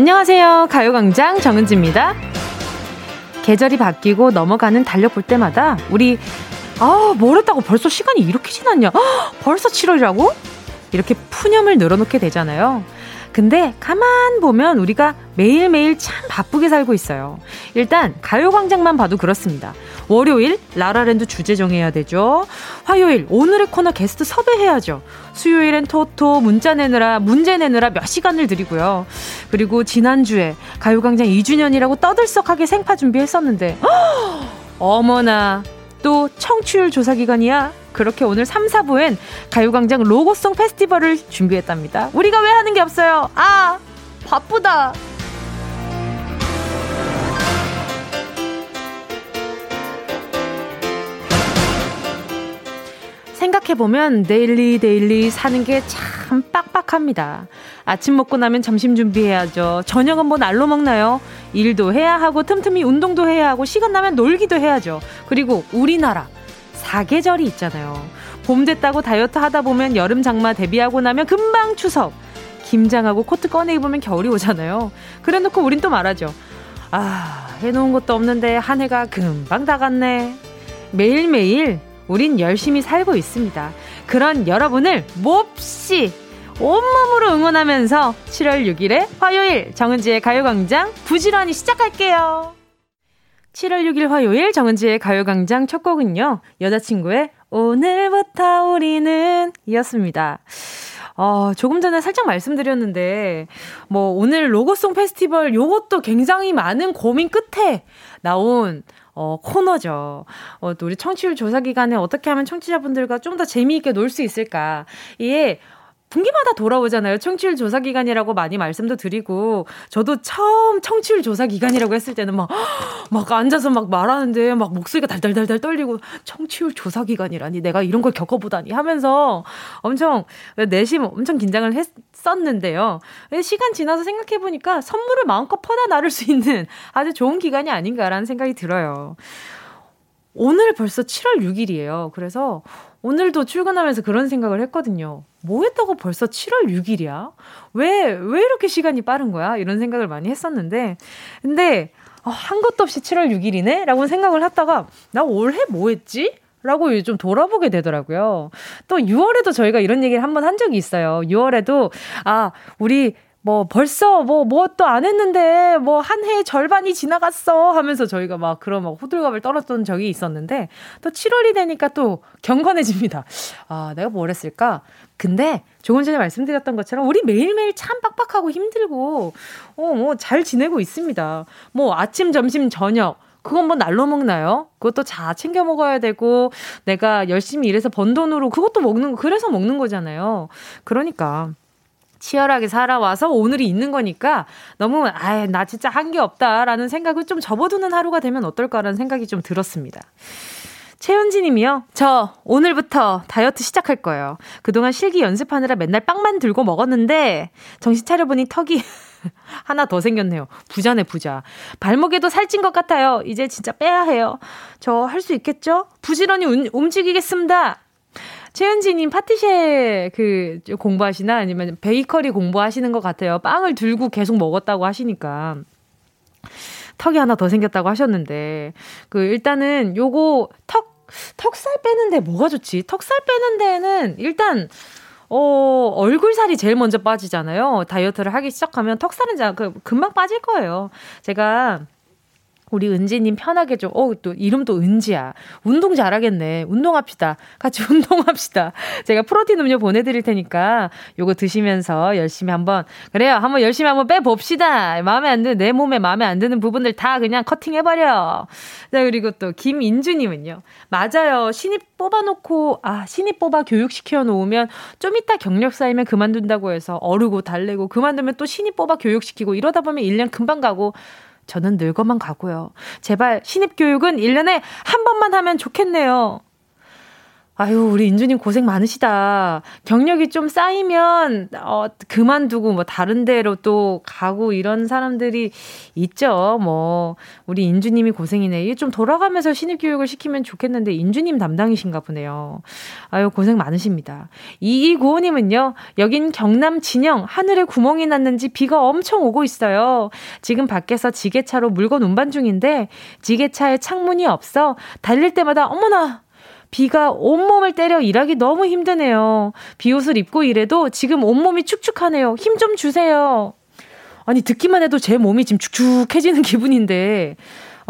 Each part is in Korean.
안녕하세요. 가요광장 정은지입니다. 계절이 바뀌고 넘어가는 달력 볼 때마다 우리 아, 뭐랬다고 벌써 시간이 이렇게 지났냐? 아, 벌써 7월이라고? 이렇게 푸념을 늘어놓게 되잖아요. 근데 가만 보면 우리가 매일매일 참 바쁘게 살고 있어요. 일단 가요광장만 봐도 그렇습니다. 월요일 라라랜드 주제 정해야 되죠. 화요일 오늘의 코너 게스트 섭외해야죠. 수요일엔 토토 문자 내느라 문제 내느라 몇 시간을 드리고요. 그리고 지난주에 가요광장 2주년이라고 떠들썩하게 생파 준비했었는데 어머나 또 청취율 조사 기간이야. 그렇게 오늘 3, 4부엔 가요광장 로고송 페스티벌을 준비했답니다. 우리가 왜 하는 게 없어요? 아, 바쁘다. 생각해보면 daily daily 사는 게 참 빡빡합니다. 아침 먹고 나면 점심 준비해야죠. 저녁은 뭐 날로 먹나요? 일도 해야 하고 틈틈이 운동도 해야 하고 시간 나면 놀기도 해야죠. 그리고 우리나라 사계절이 있잖아요. 봄 됐다고 다이어트 하다 보면 여름 장마 대비하고 나면 금방 추석. 김장하고 코트 꺼내 입으면 겨울이 오잖아요. 그래 놓고 우린 또 말하죠. 아, 해놓은 것도 없는데 한 해가 금방 다 갔네. 매일매일 우린 열심히 살고 있습니다. 그런 여러분을 몹시 온몸으로 응원하면서 7월 6일에 화요일 정은지의 가요광장 부지런히 시작할게요. 7월 6일 화요일 정은지의 가요광장 첫 곡은요. 여자친구의 오늘부터 우리는 이었습니다. 어, 조금 전에 살짝 말씀드렸는데, 뭐, 오늘 로고송 페스티벌 요것도 굉장히 많은 고민 끝에 나온 어, 코너죠. 어, 또 우리 청취율 조사 기간에 어떻게 하면 청취자분들과 좀 더 재미있게 놀 수 있을까. 이게 분기마다 돌아오잖아요. 청취율 조사 기간이라고 많이 말씀도 드리고, 저도 처음 청취율 조사 기간이라고 했을 때는 막, 막 앉아서 막 말하는데 막 목소리가 달달달달 떨리고, 청취율 조사 기간이라니, 내가 이런 걸 겪어보다니 하면서 엄청 내심 엄청 긴장을 했었는데요. 시간 지나서 생각해 보니까 선물을 마음껏 퍼다 나를 수 있는 아주 좋은 기간이 아닌가라는 생각이 들어요. 오늘 벌써 7월 6일이에요. 그래서 오늘도 출근하면서 그런 생각을 했거든요. 뭐 했다고 벌써 7월 6일이야? 왜, 왜 이렇게 시간이 빠른 거야? 이런 생각을 많이 했었는데. 근데, 어, 한 것도 없이 7월 6일이네? 라고 생각을 하다가, 나 올해 뭐 했지? 라고 좀 돌아보게 되더라고요. 또 6월에도 저희가 이런 얘기를 한번 한 적이 있어요. 6월에도, 아, 우리 뭐 벌써 뭐뭐또안 했는데 뭐 한 해 절반이 지나갔어 하면서 저희가 막 그런 막 호들갑을 떨었던 적이 있었는데 또 7월이 되니까 또 경건해집니다. 아, 내가 뭘 했을까? 근데 조금 전에 말씀드렸던 것처럼 우리 매일매일 참 빡빡하고 힘들고 어, 뭐 잘 지내고 있습니다. 뭐 아침, 점심, 저녁 그건 뭐 날로 먹나요? 그것도 다 챙겨 먹어야 되고 내가 열심히 일해서 번 돈으로 그것도 먹는 그래서 먹는 거잖아요. 그러니까 치열하게 살아와서 오늘이 있는 거니까 너무 아예 나 진짜 한 게 없다라는 생각을 좀 접어두는 하루가 되면 어떨까라는 생각이 좀 들었습니다. 최현지 님이요. 저 오늘부터 다이어트 시작할 거예요. 그동안 실기 연습하느라 맨날 빵만 들고 먹었는데 정신 차려보니 턱이 하나 더 생겼네요. 부자네, 부자. 발목에도 살찐 것 같아요. 이제 진짜 빼야 해요. 저 할 수 있겠죠? 부지런히 운, 움직이겠습니다. 최은지님 파티셰 그 공부하시나 아니면 베이커리 공부하시는 것 같아요. 빵을 들고 계속 먹었다고 하시니까. 턱이 하나 더 생겼다고 하셨는데, 그, 일단은 요거 턱, 턱살 빼는데 뭐가 좋지? 턱살 빼는 데는 일단, 어, 얼굴 살이 제일 먼저 빠지잖아요. 다이어트를 하기 시작하면 턱살은 자, 그, 금방 빠질 거예요. 제가 우리 은지님 편하게 좀, 어, 또, 이름 도 은지야. 운동 잘하겠네. 운동합시다. 같이 운동합시다. 제가 프로틴 음료 보내드릴 테니까 요거 드시면서 열심히 한번, 그래요. 한번 열심히 한번 빼봅시다. 마음에 안 드는, 내 몸에 마음에 안 드는 부분들 다 그냥 커팅해버려. 자, 그리고 또, 김인주님은요. 맞아요. 신입 뽑아놓고, 아, 신입 뽑아 교육시켜 놓으면 좀 이따 경력 쌓이면 그만둔다고 해서 어르고 달래고 그만두면 또 신입 뽑아 교육시키고 이러다 보면 1년 금방 가고, 저는 늙어만 가고요. 제발 신입 교육은 1년에 한 번만 하면 좋겠네요. 아유, 우리 인주님 고생 많으시다. 경력이 좀 쌓이면, 어, 그만두고 뭐 다른 데로 또 가고 이런 사람들이 있죠. 뭐, 우리 인주님이 고생이네. 좀 돌아가면서 신입교육을 시키면 좋겠는데, 인주님 담당이신가 보네요. 아유, 고생 많으십니다. 2295님은요, 여긴 경남 진영, 하늘에 구멍이 났는지 비가 엄청 오고 있어요. 지금 밖에서 지게차로 물건 운반 중인데, 지게차에 창문이 없어 달릴 때마다, 어머나! 비가 온몸을 때려 일하기 너무 힘드네요. 비옷을 입고 일해도 지금 온몸이 축축하네요. 힘 좀 주세요. 아니, 듣기만 해도 제 몸이 지금 축축해지는 기분인데,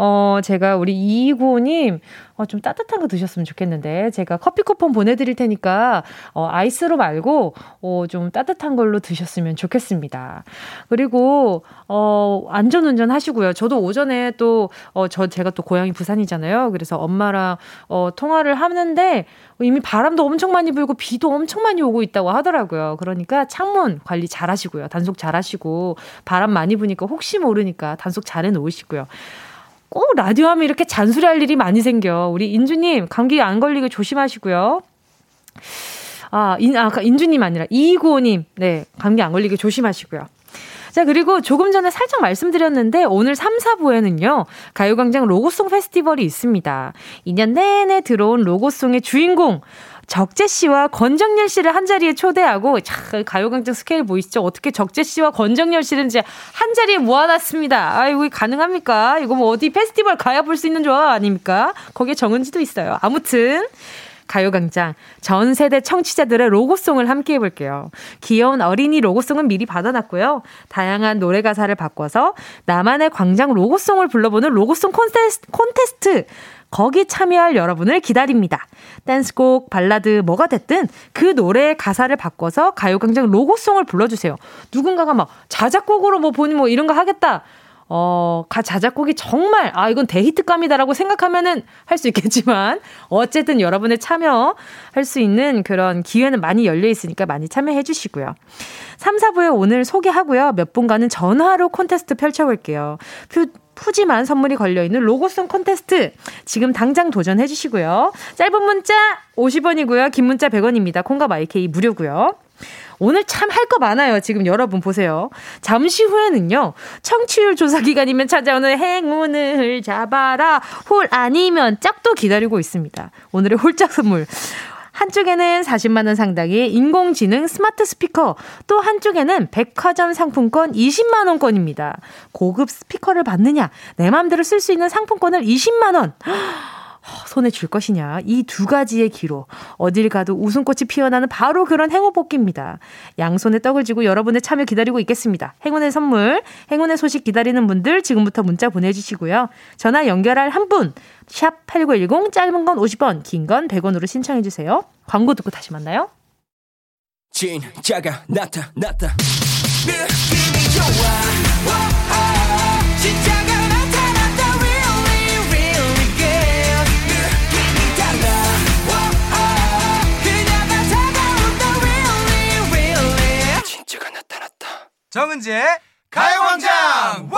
어, 제가 우리 이구호님, 어, 좀 따뜻한 거 드셨으면 좋겠는데, 제가 커피 쿠폰 보내드릴 테니까, 어, 아이스로 말고, 어, 좀 따뜻한 걸로 드셨으면 좋겠습니다. 그리고, 어, 안전운전 하시고요. 저도 오전에 또, 어, 저, 제가 또 고향이 부산이잖아요. 그래서 엄마랑, 어, 통화를 하는데, 이미 바람도 엄청 많이 불고 비도 엄청 많이 오고 있다고 하더라고요. 그러니까 창문 관리 잘 하시고요. 단속 잘 하시고, 바람 많이 부니까 혹시 모르니까 단속 잘 해놓으시고요. 꼭 라디오 하면 이렇게 잔소리할 일이 많이 생겨. 우리 인주님, 감기 안 걸리게 조심하시고요. 아, 인, 아, 인주님 아니라 이구호님, 네, 감기 안 걸리게 조심하시고요. 자, 그리고 조금 전에 살짝 말씀드렸는데 오늘 3, 4부에는요. 가요광장 로고송 페스티벌이 있습니다. 2년 내내 들어온 로고송의 주인공 적재 씨와 권정열 씨를 한 자리에 초대하고 자, 가요광장 스케일 보이시죠? 어떻게 적재 씨와 권정열 씨를 이제 한 자리에 모아놨습니다. 아, 이거 가능합니까? 이거 뭐 어디 페스티벌 가야 볼 수 있는 조합 아닙니까? 거기에 정은지도 있어요. 아무튼 가요광장 전 세대 청취자들의 로고송을 함께 해볼게요. 귀여운 어린이 로고송은 미리 받아놨고요. 다양한 노래 가사를 바꿔서 나만의 광장 로고송을 불러보는 로고송 콘테스트, 콘테스트 거기 참여할 여러분을 기다립니다. 댄스곡, 발라드, 뭐가 됐든 그 노래의 가사를 바꿔서 가요광장 로고송을 불러주세요. 누군가가 막 자작곡으로 뭐 본인 뭐 이런 거 하겠다. 어, 가 자작곡이 정말, 아, 이건 대히트감이다라고 생각하면은 할 수 있겠지만, 어쨌든 여러분의 참여할 수 있는 그런 기회는 많이 열려 있으니까 많이 참여해 주시고요. 3, 4부에 오늘 소개하고요. 몇 분간은 전화로 콘테스트 펼쳐볼게요. 푸짐한 선물이 걸려있는 로고송 콘테스트 지금 당장 도전해 주시고요. 짧은 문자 50원이고요. 긴 문자 100원입니다. 콩과 마이케이 무료고요. 오늘 참 할 거 많아요. 지금 여러분 보세요. 잠시 후에는요. 청취율 조사 기간이면 찾아오는 행운을 잡아라. 홀 아니면 짝도 기다리고 있습니다. 오늘의 홀짝 선물. 한쪽에는 40만 원 상당의 인공지능 스마트 스피커, 또 한쪽에는 백화점 상품권 20만 원권입니다. 고급 스피커를 받느냐, 내 마음대로 쓸 수 있는 상품권을 20만 원. 손에 쥘 것이냐 이 두 가지의 기로 어딜 가도 웃음꽃이 피어나는 바로 그런 행운 뽑기입니다. 양손에 떡을 쥐고 여러분의 참여 기다리고 있겠습니다. 행운의 선물, 행운의 소식 기다리는 분들 지금부터 문자 보내주시고요. 전화 연결할 한 분, 샵 8910 짧은 건 50원, 긴 건 100원으로 신청해 주세요. 광고 듣고 다시 만나요. 진짜가 나타났다. 느낌이 좋아. 정은지의 가요광장!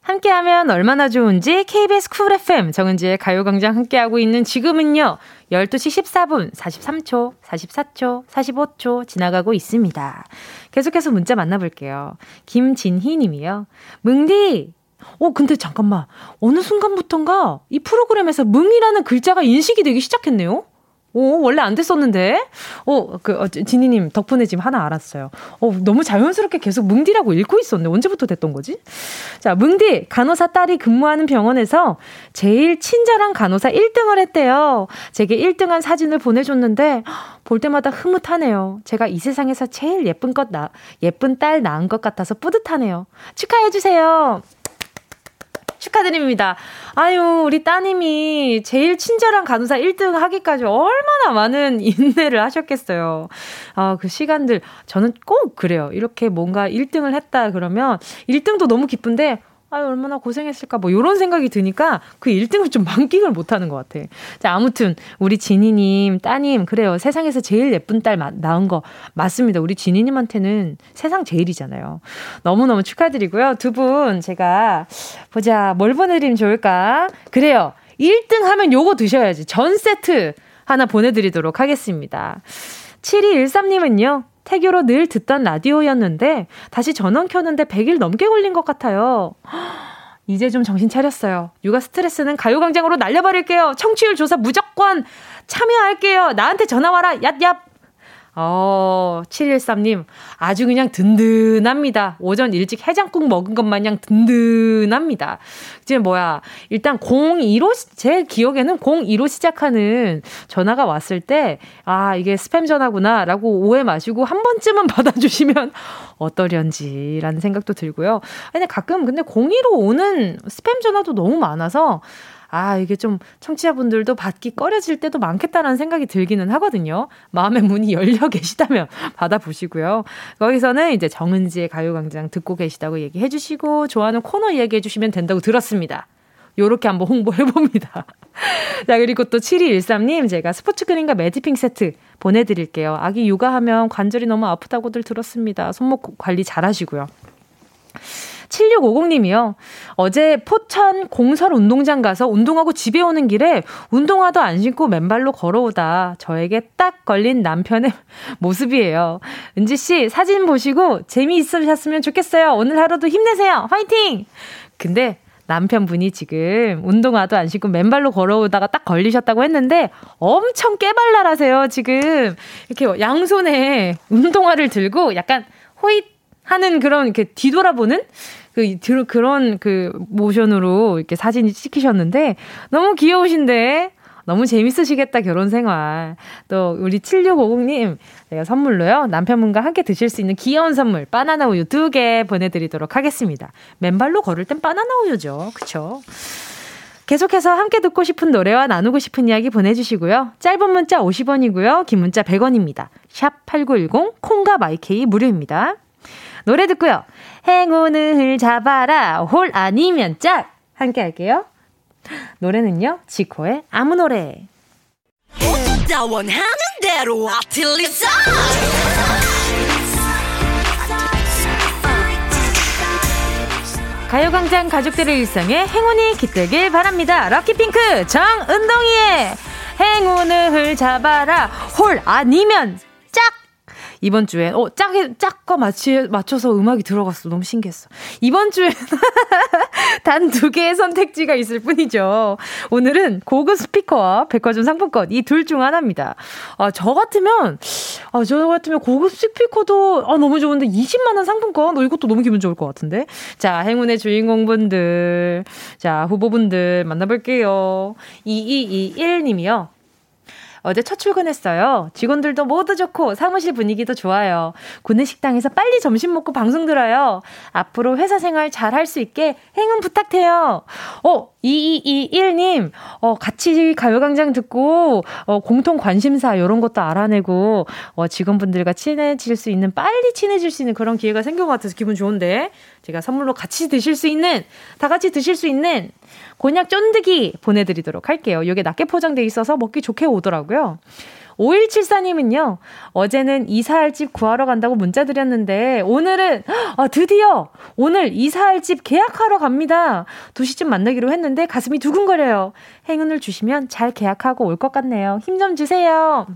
함께하면 얼마나 좋은지 KBS 쿨 FM 정은지의 가요광장 함께하고 있는 지금은요 12시 14분 43초 44초 45초 지나가고 있습니다. 계속해서 문자 만나볼게요. 김진희 님이요. 뭉디! 어, 근데 잠깐만. 어느 순간부턴가 이 프로그램에서 뭉이라는 글자가 인식이 되기 시작했네요? 오, 원래 안 됐었는데. 어, 그, 어, 지니님 덕분에 지금 하나 알았어요. 어, 너무 자연스럽게 계속 뭉디라고 읽고 있었네. 언제부터 됐던 거지? 자, 뭉디, 간호사 딸이 근무하는 병원에서 제일 친절한 간호사 1등을 했대요. 제게 1등한 사진을 보내줬는데, 볼 때마다 흐뭇하네요. 제가 이 세상에서 제일 예쁜 것 나, 예쁜 딸 낳은 것 같아서 뿌듯하네요. 축하해주세요. 축하드립니다. 아유, 우리 따님이 제일 친절한 간호사 1등 하기까지 얼마나 많은 인내를 하셨겠어요. 아, 그 시간들, 저는 꼭 그래요. 이렇게 뭔가 1등을 했다 그러면 1등도 너무 기쁜데, 아유, 얼마나 고생했을까, 뭐, 요런 생각이 드니까 그 1등을 좀 만끽을 못 하는 것 같아. 자, 아무튼, 우리 지니님, 따님, 그래요. 세상에서 제일 예쁜 딸 낳은 거 맞습니다. 우리 지니님한테는 세상 제일이잖아요. 너무너무 축하드리고요. 두 분, 제가, 보자, 뭘 보내드리면 좋을까? 그래요. 1등 하면 요거 드셔야지. 전 세트 하나 보내드리도록 하겠습니다. 7213님은요, 태교로 늘 듣던 라디오였는데, 다시 전원 켰는데 100일 넘게 걸린 것 같아요. 이제 좀 정신 차렸어요. 육아 스트레스는 가요광장으로 날려버릴게요. 청취율 조사 무조건 참여할게요. 나한테 전화 와라. 얏얏. 어, 713님, 아주 그냥 든든합니다. 오전 일찍 해장국 먹은 것 마냥 든든합니다. 이제 뭐야, 일단 02로, 제 기억에는 02로 시작하는 전화가 왔을 때, 아, 이게 스팸 전화구나, 라고 오해 마시고 한 번쯤은 받아주시면 어떠련지라는 생각도 들고요. 아니, 가끔 근데 02로 오는 스팸 전화도 너무 많아서, 아, 이게 좀 청취자분들도 받기 꺼려질 때도 많겠다라는 생각이 들기는 하거든요. 마음의 문이 열려 계시다면 받아보시고요. 거기서는 이제 정은지의 가요광장 듣고 계시다고 얘기해 주시고, 좋아하는 코너 얘기해 주시면 된다고 들었습니다. 요렇게 한번 홍보해 봅니다. 자, 그리고 또 7213님, 제가 스포츠 크림과 매디핑 세트 보내드릴게요. 아기 육아하면 관절이 너무 아프다고들 들었습니다. 손목 관리 잘 하시고요. 7650님이요. 어제 포천 공설 운동장 가서 운동하고 집에 오는 길에 운동화도 안 신고 맨발로 걸어오다 저에게 딱 걸린 남편의 모습이에요. 은지 씨 사진 보시고 재미있으셨으면 좋겠어요. 오늘 하루도 힘내세요. 화이팅! 근데 남편분이 지금 운동화도 안 신고 맨발로 걸어오다가 딱 걸리셨다고 했는데 엄청 깨발랄하세요, 지금. 이렇게 양손에 운동화를 들고 약간 호잇 하는 그런 이렇게 뒤돌아보는 그 그런 그 모션으로 이렇게 사진이 찍히셨는데 너무 귀여우신데 너무 재밌으시겠다 결혼 생활. 또 우리 7650님 제가 선물로요. 남편분과 함께 드실 수 있는 귀여운 선물 바나나 우유 두 개 보내드리도록 하겠습니다. 맨발로 걸을 땐 바나나 우유죠. 그쵸? 계속해서 함께 듣고 싶은 노래와 나누고 싶은 이야기 보내주시고요. 짧은 문자 50원이고요. 긴 문자 100원입니다. 샵 8910 콩과 마이케이 무료입니다. 노래 듣고요. 행운을 잡아라. 홀 아니면 짝. 함께 할게요. 노래는요. 지코의 아무 노래. 가요광장 가족들의 일상에 행운이 깃들길 바랍니다. 럭키핑크 정은동이의 행운을 잡아라. 홀 아니면 짝. 이번 주에 어 짝에 짝과 맞치, 맞춰서 음악이 들어갔어. 너무 신기했어. 이번 주에 단두 개의 선택지가 있을 뿐이죠. 오늘은 고급 스피커와 백화점 상품권 이 둘 중 하나입니다. 아, 저 같으면 아, 저 같으면 고급 스피커도 아, 너무 좋은데 20만 원 상품권 어, 이것도 너무 기분 좋을 것 같은데. 자, 행운의 주인공분들. 자, 후보분들 만나볼게요. 2221님이요. 어제 첫 출근했어요. 직원들도 모두 좋고 사무실 분위기도 좋아요. 구내식당에서 빨리 점심 먹고 방송 들어요. 앞으로 회사 생활 잘 할 수 있게 행운 부탁해요. 어, 2221님, 어, 같이 가요광장 듣고, 어, 공통 관심사, 이런 것도 알아내고, 어, 직원분들과 친해질 수 있는, 빨리 친해질 수 있는 그런 기회가 생긴 것 같아서 기분 좋은데, 제가 선물로 같이 드실 수 있는, 다 같이 드실 수 있는 곤약 쫀득이 보내드리도록 할게요. 이게 낮게 포장돼 있어서 먹기 좋게 오더라고요. 5174님은요, 어제는 이사할 집 구하러 간다고 문자 드렸는데, 오늘은, 아, 드디어! 오늘 이사할 집 계약하러 갑니다. 2시쯤 만나기로 했는데 가슴이 두근거려요. 행운을 주시면 잘 계약하고 올 것 같네요. 힘 좀 주세요.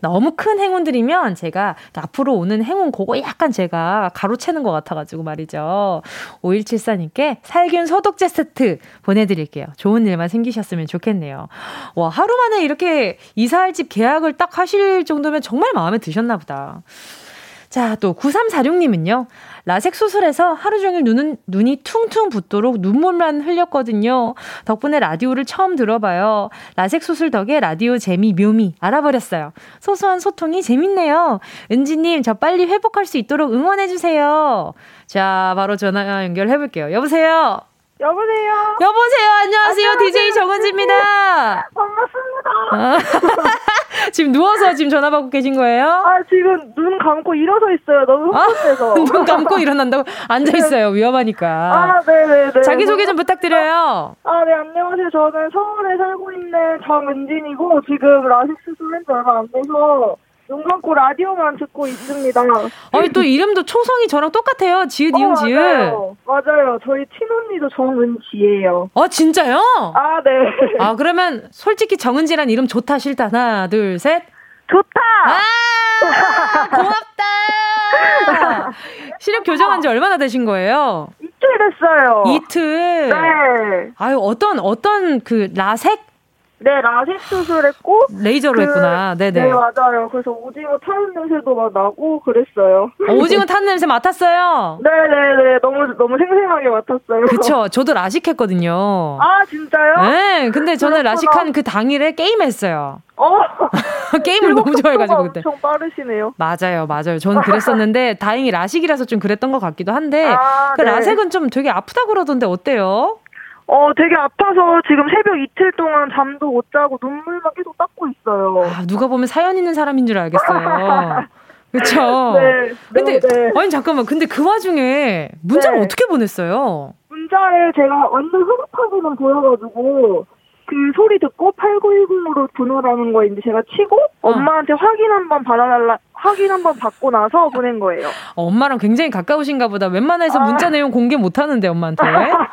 너무 큰 행운들이면 제가 앞으로 오는 행운 그거 약간 제가 가로채는 것 같아가지고 말이죠. 5174님께 살균 소독제 세트 보내드릴게요. 좋은 일만 생기셨으면 좋겠네요. 와, 하루 만에 이렇게 이사할 집 계약을 딱 하실 정도면 정말 마음에 드셨나 보다. 자, 또 9346님은요. 라섹 수술해서 하루 종일 눈은, 눈이 퉁퉁 붓도록 눈물만 흘렸거든요. 덕분에 라디오를 처음 들어봐요. 라섹 수술 덕에 라디오 재미, 묘미 알아버렸어요. 소소한 소통이 재밌네요. 은지님, 저 빨리 회복할 수 있도록 응원해주세요. 자, 바로 전화 연결해볼게요. 여보세요? 여보세요? 여보세요? 안녕하세요. 안녕하세요. DJ 정은지입니다. 반갑습니다. 아, 지금 누워서 지금 전화 받고 계신 거예요? 아, 지금 눈 감고 일어서 있어요. 너무 흥분해서. 아, 눈 감고 일어난다고? 앉아 있어요. 위험하니까. 아, 네 네 네. 자기 소개 좀 부탁드려요. 아, 네, 안녕하세요. 저는 서울에 살고 있는 정은진이고, 지금 라식 수술한 지 얼마 안 돼서, 눈 감고 라디오만 듣고 있습니다. 아니, 또 이름도 초성이 저랑 똑같아요. 지읒, 이응, 어, 지읒. 맞아요. 맞아요. 저희 친언니도 정은지예요. 어, 진짜요? 아, 네. 아, 그러면 솔직히 정은지란 이름 좋다, 싫다. 하나, 둘, 셋. 좋다! 아! 고맙다! 시력 교정한 지 얼마나 되신 거예요? 이틀 됐어요. 이틀? 네. 아유, 어떤, 어떤 그 라섹? 네, 라섹 수술했고 레이저로 그, 했구나. 네네. 네, 맞아요. 그래서 오징어 타는 냄새도 막 나고 그랬어요. 어, 오징어 타는 냄새 맡았어요? 네 네 네. 너무, 너무 생생하게 맡았어요. 그쵸. 저도 라식했거든요. 아, 진짜요? 네. 근데 저는 그렇구나. 라식한 그 당일에 게임했어요. 어. 게임을 너무 좋아해가지고 그때. 엄청 빠르시네요. 맞아요, 맞아요. 저는 그랬었는데 다행히 라식이라서 좀 그랬던 것 같기도 한데 아, 그 네. 라섹은 좀 되게 아프다 그러던데 어때요? 어, 되게 아파서 지금 새벽 이틀 동안 잠도 못 자고 눈물만 계속 닦고 있어요. 아, 누가 보면 사연 있는 사람인 줄 알겠어요. 그쵸? 네. 근데, 네. 아니, 잠깐만. 근데 그 와중에 문자를 네. 어떻게 보냈어요? 문자에 제가 완전 흐뭇하게만 보여가지고, 그 소리 듣고 8910으로 번호라는 거 이제 제가 치고, 어. 엄마한테 확인 한번 받아달라, 확인 한번 받고 나서 보낸 거예요. 어, 엄마랑 굉장히 가까우신가 보다. 웬만해서 아. 문자 내용 공개 못 하는데, 엄마한테.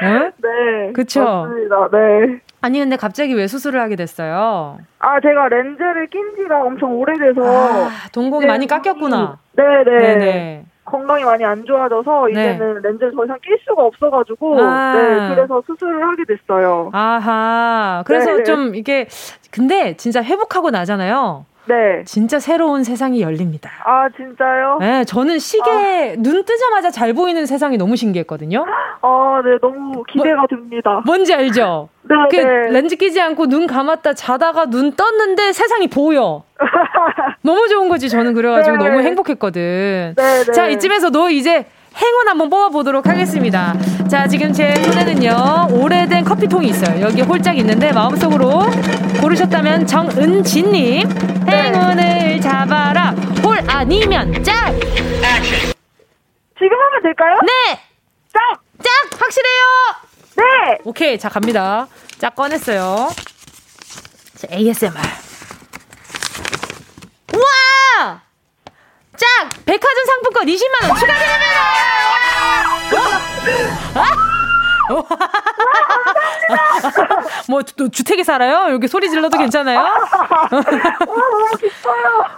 네? 네. 그쵸? 맞습니다. 네. 아니, 근데 갑자기 왜 수술을 하게 됐어요? 아, 제가 렌즈를 낀 지가 엄청 오래돼서. 아, 동공이 네, 많이 깎였구나. 네네. 네네. 건강이 많이 안 좋아져서 네. 이제는 렌즈를 더 이상 낄 수가 없어가지고 아. 네 그래서 수술을 하게 됐어요. 아하 그래서 네. 좀 이게 근데 진짜 회복하고 나잖아요. 네. 진짜 새로운 세상이 열립니다. 아, 진짜요? 네, 저는 시계 아. 눈 뜨자마자 잘 보이는 세상이 너무 신기했거든요. 아, 네, 너무 기대가 뭐, 됩니다. 뭔지 알죠? 네, 그 네. 렌즈 끼지 않고 눈 감았다 자다가 눈 떴는데 세상이 보여. 너무 좋은 거지, 저는 그래가지고 네. 너무 행복했거든. 네, 네. 자, 이쯤에서 너 이제 행운 한번 뽑아보도록 하겠습니다. 자, 지금 제 손에는요, 오래된 커피통이 있어요. 여기 홀짝 있는데, 마음속으로 고르셨다면 정은지님, 행운을 잡아라. 홀 아니면 짝! 지금 하면 될까요? 네! 짝! 짝! 확실해요! 네! 오케이, 자, 갑니다. 짝 꺼냈어요. 자, ASMR. 우와! 짝! 백화점 상품권 20만원 축하드립니다! 뭐, 또 주택에 살아요? 여기 소리 질러도 괜찮아요?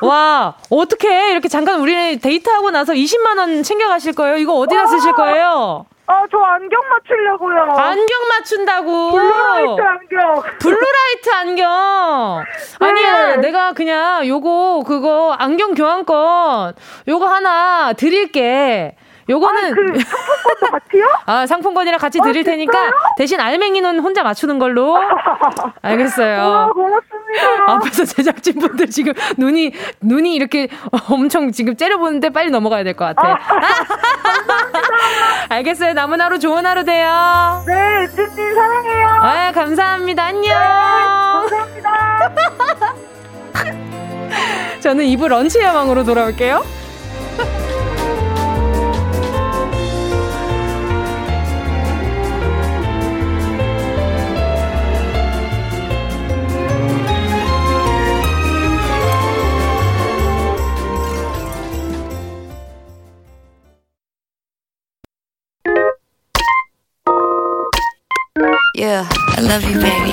와, 어떻게 이렇게 잠깐 우리 데이트하고 나서 20만 원 챙겨 가실 거예요? 이거 어디다 쓰실 거예요? 아, 저 안경 맞추려고요. 안경 맞춘다고? blue light 안경. blue light 안경. 네. 아니야, 내가 그냥 요거, 그거, 안경 교환권, 요거 하나 드릴게. 요거는 아, 그 상품권도 같이요? 아 상품권이랑 같이 드릴 아, 테니까 대신 알맹이는 혼자 맞추는 걸로 알겠어요. 와, 고맙습니다. 앞에서 제작진 분들 지금 눈이 눈이 이렇게 엄청 지금 째려보는데 빨리 넘어가야 될 것 같아. 아, 알겠어요. 남은 하루 좋은 하루 돼요. 네, 찐님 사랑해요. 아 감사합니다. 안녕. 네, 감사합니다. 저는 2부 런치 야망으로 돌아올게요. Love you, baby.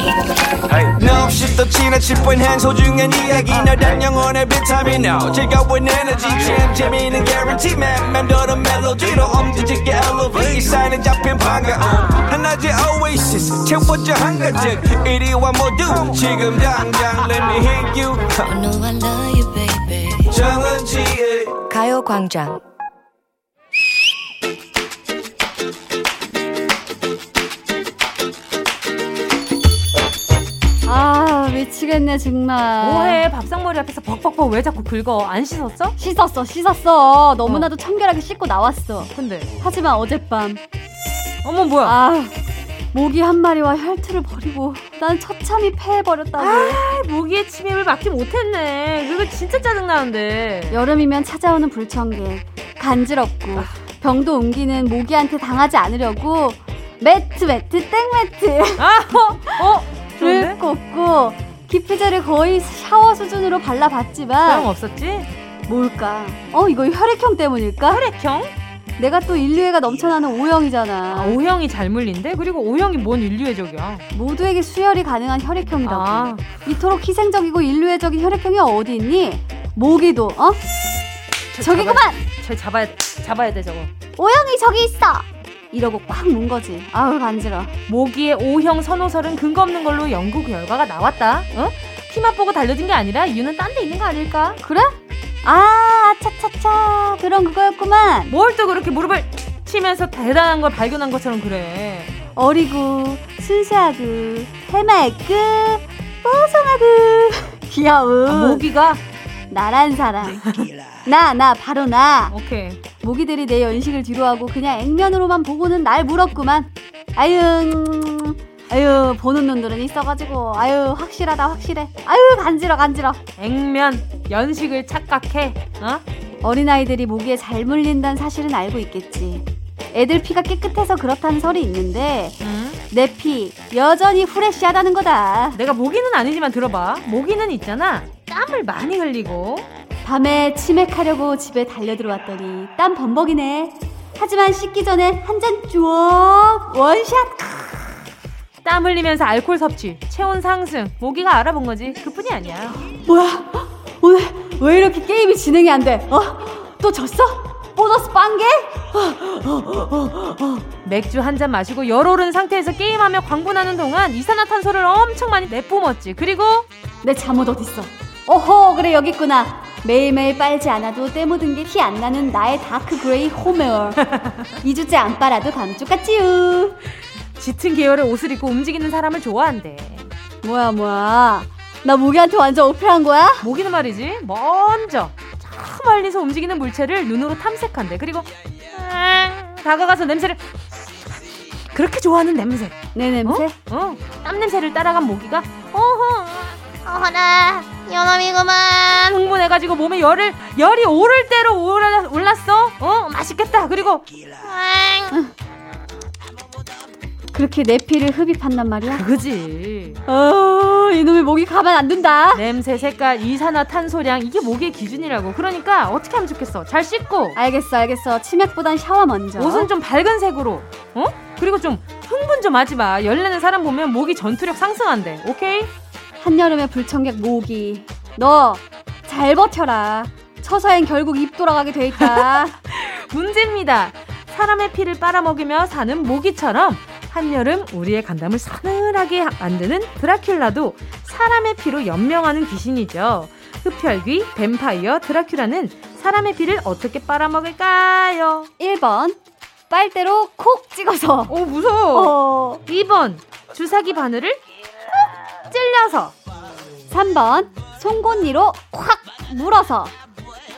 No, shift the china chip when hands hold you and 이야기 널단 영혼의 비타민 now. 즐거운 에너지 jam 재미있는 guarantee man. 맴도는 멜로디로 엄지짓게 elevate. 이 사인은 잡힌 반가움. 하나의 oasis 채워져 한가득. 이리 와 모두 지금 당장 let me hit you. I know I love you, baby. 정은지의 가요광장. 아 미치겠네 정말. 뭐해? 밥상머리 앞에서 벅벅벅 왜 자꾸 긁어? 안 씻었어? 씻었어 씻었어. 너무나도 청결하게 씻고 나왔어. 근데? 하지만 어젯밤. 어머 뭐야? 아 모기 한 마리와 혈투를 벌이고 난 처참히 패해버렸다고. 아 모기의 침입을 막지 못했네. 그거 진짜 짜증나는데. 여름이면 찾아오는 불청객. 간지럽고 병도 옮기는 모기한테 당하지 않으려고 매트 매트 땡 매트. 아 어? 어? 를 꽂고 기피제를 거의 샤워 수준으로 발라봤지만 소용 없었지? 뭘까? 어 이거 혈액형 때문일까? 혈액형? 내가 또 인류애가 넘쳐나는 O형이잖아. 아, O형이 잘 물린데? 그리고 O형이 뭔 인류애적이야? 모두에게 수혈이 가능한 혈액형이라고. 아. 이토록 희생적이고 인류애적인 혈액형이 어디 있니? 모기도 어? 저 저기구만! 잡아야- 저 잡아야 잡아야 돼 저거. O형이 저기 있어. 이러고 꽉 문 거지. 아우 간지러. 모기의 O형 선호설은 근거 없는 걸로 연구 결과가 나왔다. 어? 피맛 보고 달려진 게 아니라 이유는 딴 데 있는 거 아닐까? 그래? 아 차차차 그런 그거였구만. 뭘 또 그렇게 무릎을 치면서 대단한 걸 발견한 것처럼 그래. 어리고 순수하고 해맑고 뽀송하고 귀여운 아, 모기가 나란 사람. 나 나 바로 나. 오케이. 모기들이 내 연식을 뒤로하고 그냥 액면으로만 보고는 날 물었구만. 아유, 음, 아유 보는 눈들은 있어가지고 아유 확실하다 확실해. 아유 간지러 간지러. 액면 연식을 착각해. 어? 어린아이들이 모기에 잘 물린다는 사실은 알고 있겠지. 애들 피가 깨끗해서 그렇다는 설이 있는데 응? 내피 여전히 후레쉬하다는 거다. 내가 모기는 아니지만 들어봐. 모기는 있잖아. 땀을 많이 흘리고 밤에 치맥하려고 집에 달려 들어왔더니 땀 범벅이네. 하지만 씻기 전에 한잔쭉 원샷. 땀 흘리면서 알코올 섭취, 체온 상승. 모기가 알아본 거지. 그뿐이 아니야. 뭐야? 오늘 왜 이렇게 게임이 진행이 안 돼? 어? 또 졌어? 보너스 빵개? 맥주 한 잔 마시고 열 오른 상태에서 게임하며 광분하는 동안 이산화탄소를 엄청 많이 내뿜었지. 그리고 내 잠옷 어딨어? 오호 그래 여기 있구나. 매일매일 빨지 않아도 때 묻은 게 티 안 나는 나의 dark gray 홈웨어. 2주째 안 빨아도 감쪽 같지요. 짙은 계열의 옷을 입고 움직이는 사람을 좋아한대. 뭐야 뭐야. 나 모기한테 완전 어필한 거야? 모기는 말이지. 먼저 저 멀리서 움직이는 물체를 눈으로 탐색한대. 그리고 음, 다가가서 냄새를 그렇게 좋아하는 냄새. 내 냄새? 어? 어? 땀 냄새를 따라간 모기가 어허 어라 요놈이구만 흥분해가지고 몸에 열을 열이 오를 대로 올라, 올랐어. 어 맛있겠다. 그리고 그렇게 내 피를 흡입한단 말이야? 그거지. 어, 이놈의 목이 가만 안 둔다. 냄새, 색깔, 이산화탄소량 이게 모기의 기준이라고. 그러니까 어떻게 하면 좋겠어? 잘 씻고 알겠어, 알겠어. 치맥보단 샤워 먼저. 옷은 좀 밝은 색으로. 어? 그리고 좀 흥분 좀 하지 마. 열내는 사람 보면 모기 전투력 상승한대. 오케이? 한여름의 불청객 모기. 너 잘 버텨라. 처서엔 결국 입 돌아가게 돼 있다. 문제입니다. 사람의 피를 빨아먹이며 사는 모기처럼 한여름 우리의 간담을 서늘하게 만드는 드라큘라도 사람의 피로 연명하는 귀신이죠. 흡혈귀, 뱀파이어, 드라큘라는 사람의 피를 어떻게 빨아먹을까요? 1번. 빨대로 콕 찍어서. 오, 무서워. 어. 2번, 주사기 바늘을 콕 찔려서. 3번. 송곳니로 콱 물어서.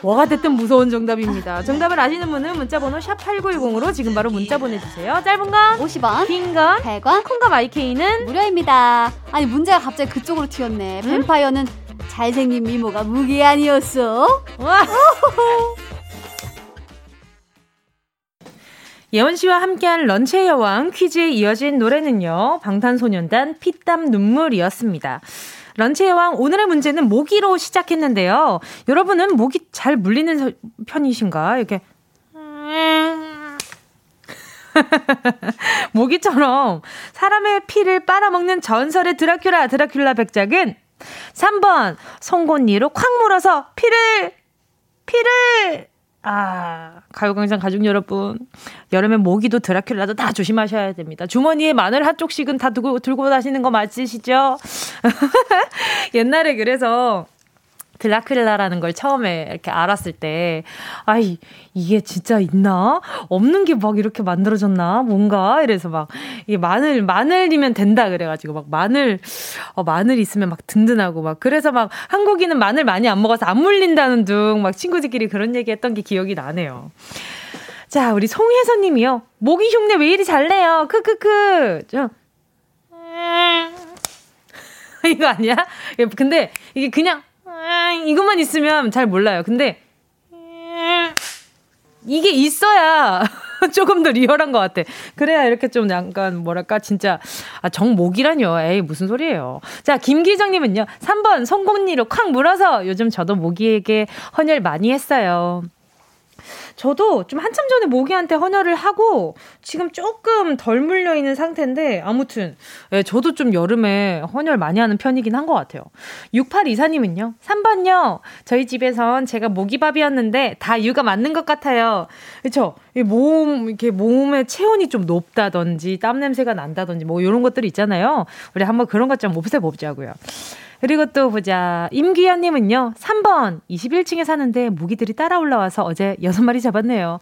뭐가 됐든 무서운 정답입니다. 정답을 아시는 분은 문자번호 샵8910으로 지금 바로 문자 보내주세요. 짧은 건 50원. 긴 건, 100원. 콩과 마이케이는 무료입니다. 아니 문제가 갑자기 그쪽으로 튀었네. 뱀파이어는 잘생긴 미모가 무기 아니었어? 와. 예원 씨와 함께한 런치의 여왕 퀴즈에 이어진 노래는요. 방탄소년단 피땀 눈물이었습니다. 런치의 여왕 오늘의 문제는 모기로 시작했는데요. 여러분은 모기 잘 물리는 서- 편이신가? 이렇게 모기처럼 사람의 피를 빨아먹는 전설의 드라큘라 드라큘라 백작은 3번 송곳니로 콱 물어서 피를 피를 아 가요광장 가족 여러분 여름에 모기도 드라큘라도 다 조심하셔야 됩니다. 주머니에 마늘 한 쪽씩은 다 두고 들고 다니는 거 맞으시죠? 옛날에 그래서 드라큘라라는 걸 처음에 이렇게 알았을 때, 아이, 이게 진짜 있나? 없는 게 막 이렇게 만들어졌나? 뭔가? 이래서 막, 이게 마늘, 마늘이면 된다. 그래가지고 막 마늘, 어, 마늘 있으면 막 든든하고 막, 그래서 막 한국인은 마늘 많이 안 먹어서 안 물린다는 둥, 막 친구들끼리 그런 얘기 했던 게 기억이 나네요. 자, 우리 송혜선 님이요. 모기 흉내 왜 이리 잘 내요? 크크크. 저, 이거 아니야? 근데 이게 그냥 이것만 있으면 잘 몰라요. 근데 이게 있어야 조금 더 리얼한 것 같아. 그래야 이렇게 좀 약간 뭐랄까 진짜 아, 정목이라뇨. 에이 무슨 소리예요. 자 김기정님은요. 3번 송곳니로 콱 물어서 요즘 저도 모기에게 헌혈 많이 했어요. 저도 좀 한참 전에 모기한테 헌혈을 하고 지금 조금 덜 물려 있는 상태인데 아무튼 예, 저도 좀 여름에 헌혈 많이 하는 편이긴 한 것 같아요. 6824님은요. 3번요. 저희 집에선 제가 모기밥이었는데 다 육아 맞는 것 같아요. 그렇죠? 몸 이렇게 몸의 체온이 좀 높다든지 땀 냄새가 난다든지 뭐 이런 것들이 있잖아요. 우리 한번 그런 것 좀 없애보자고요. 그리고 또 보자. 임귀현님은요, 3번, 21층에 사는데 모기들이 따라 올라와서 어제 6마리 잡았네요.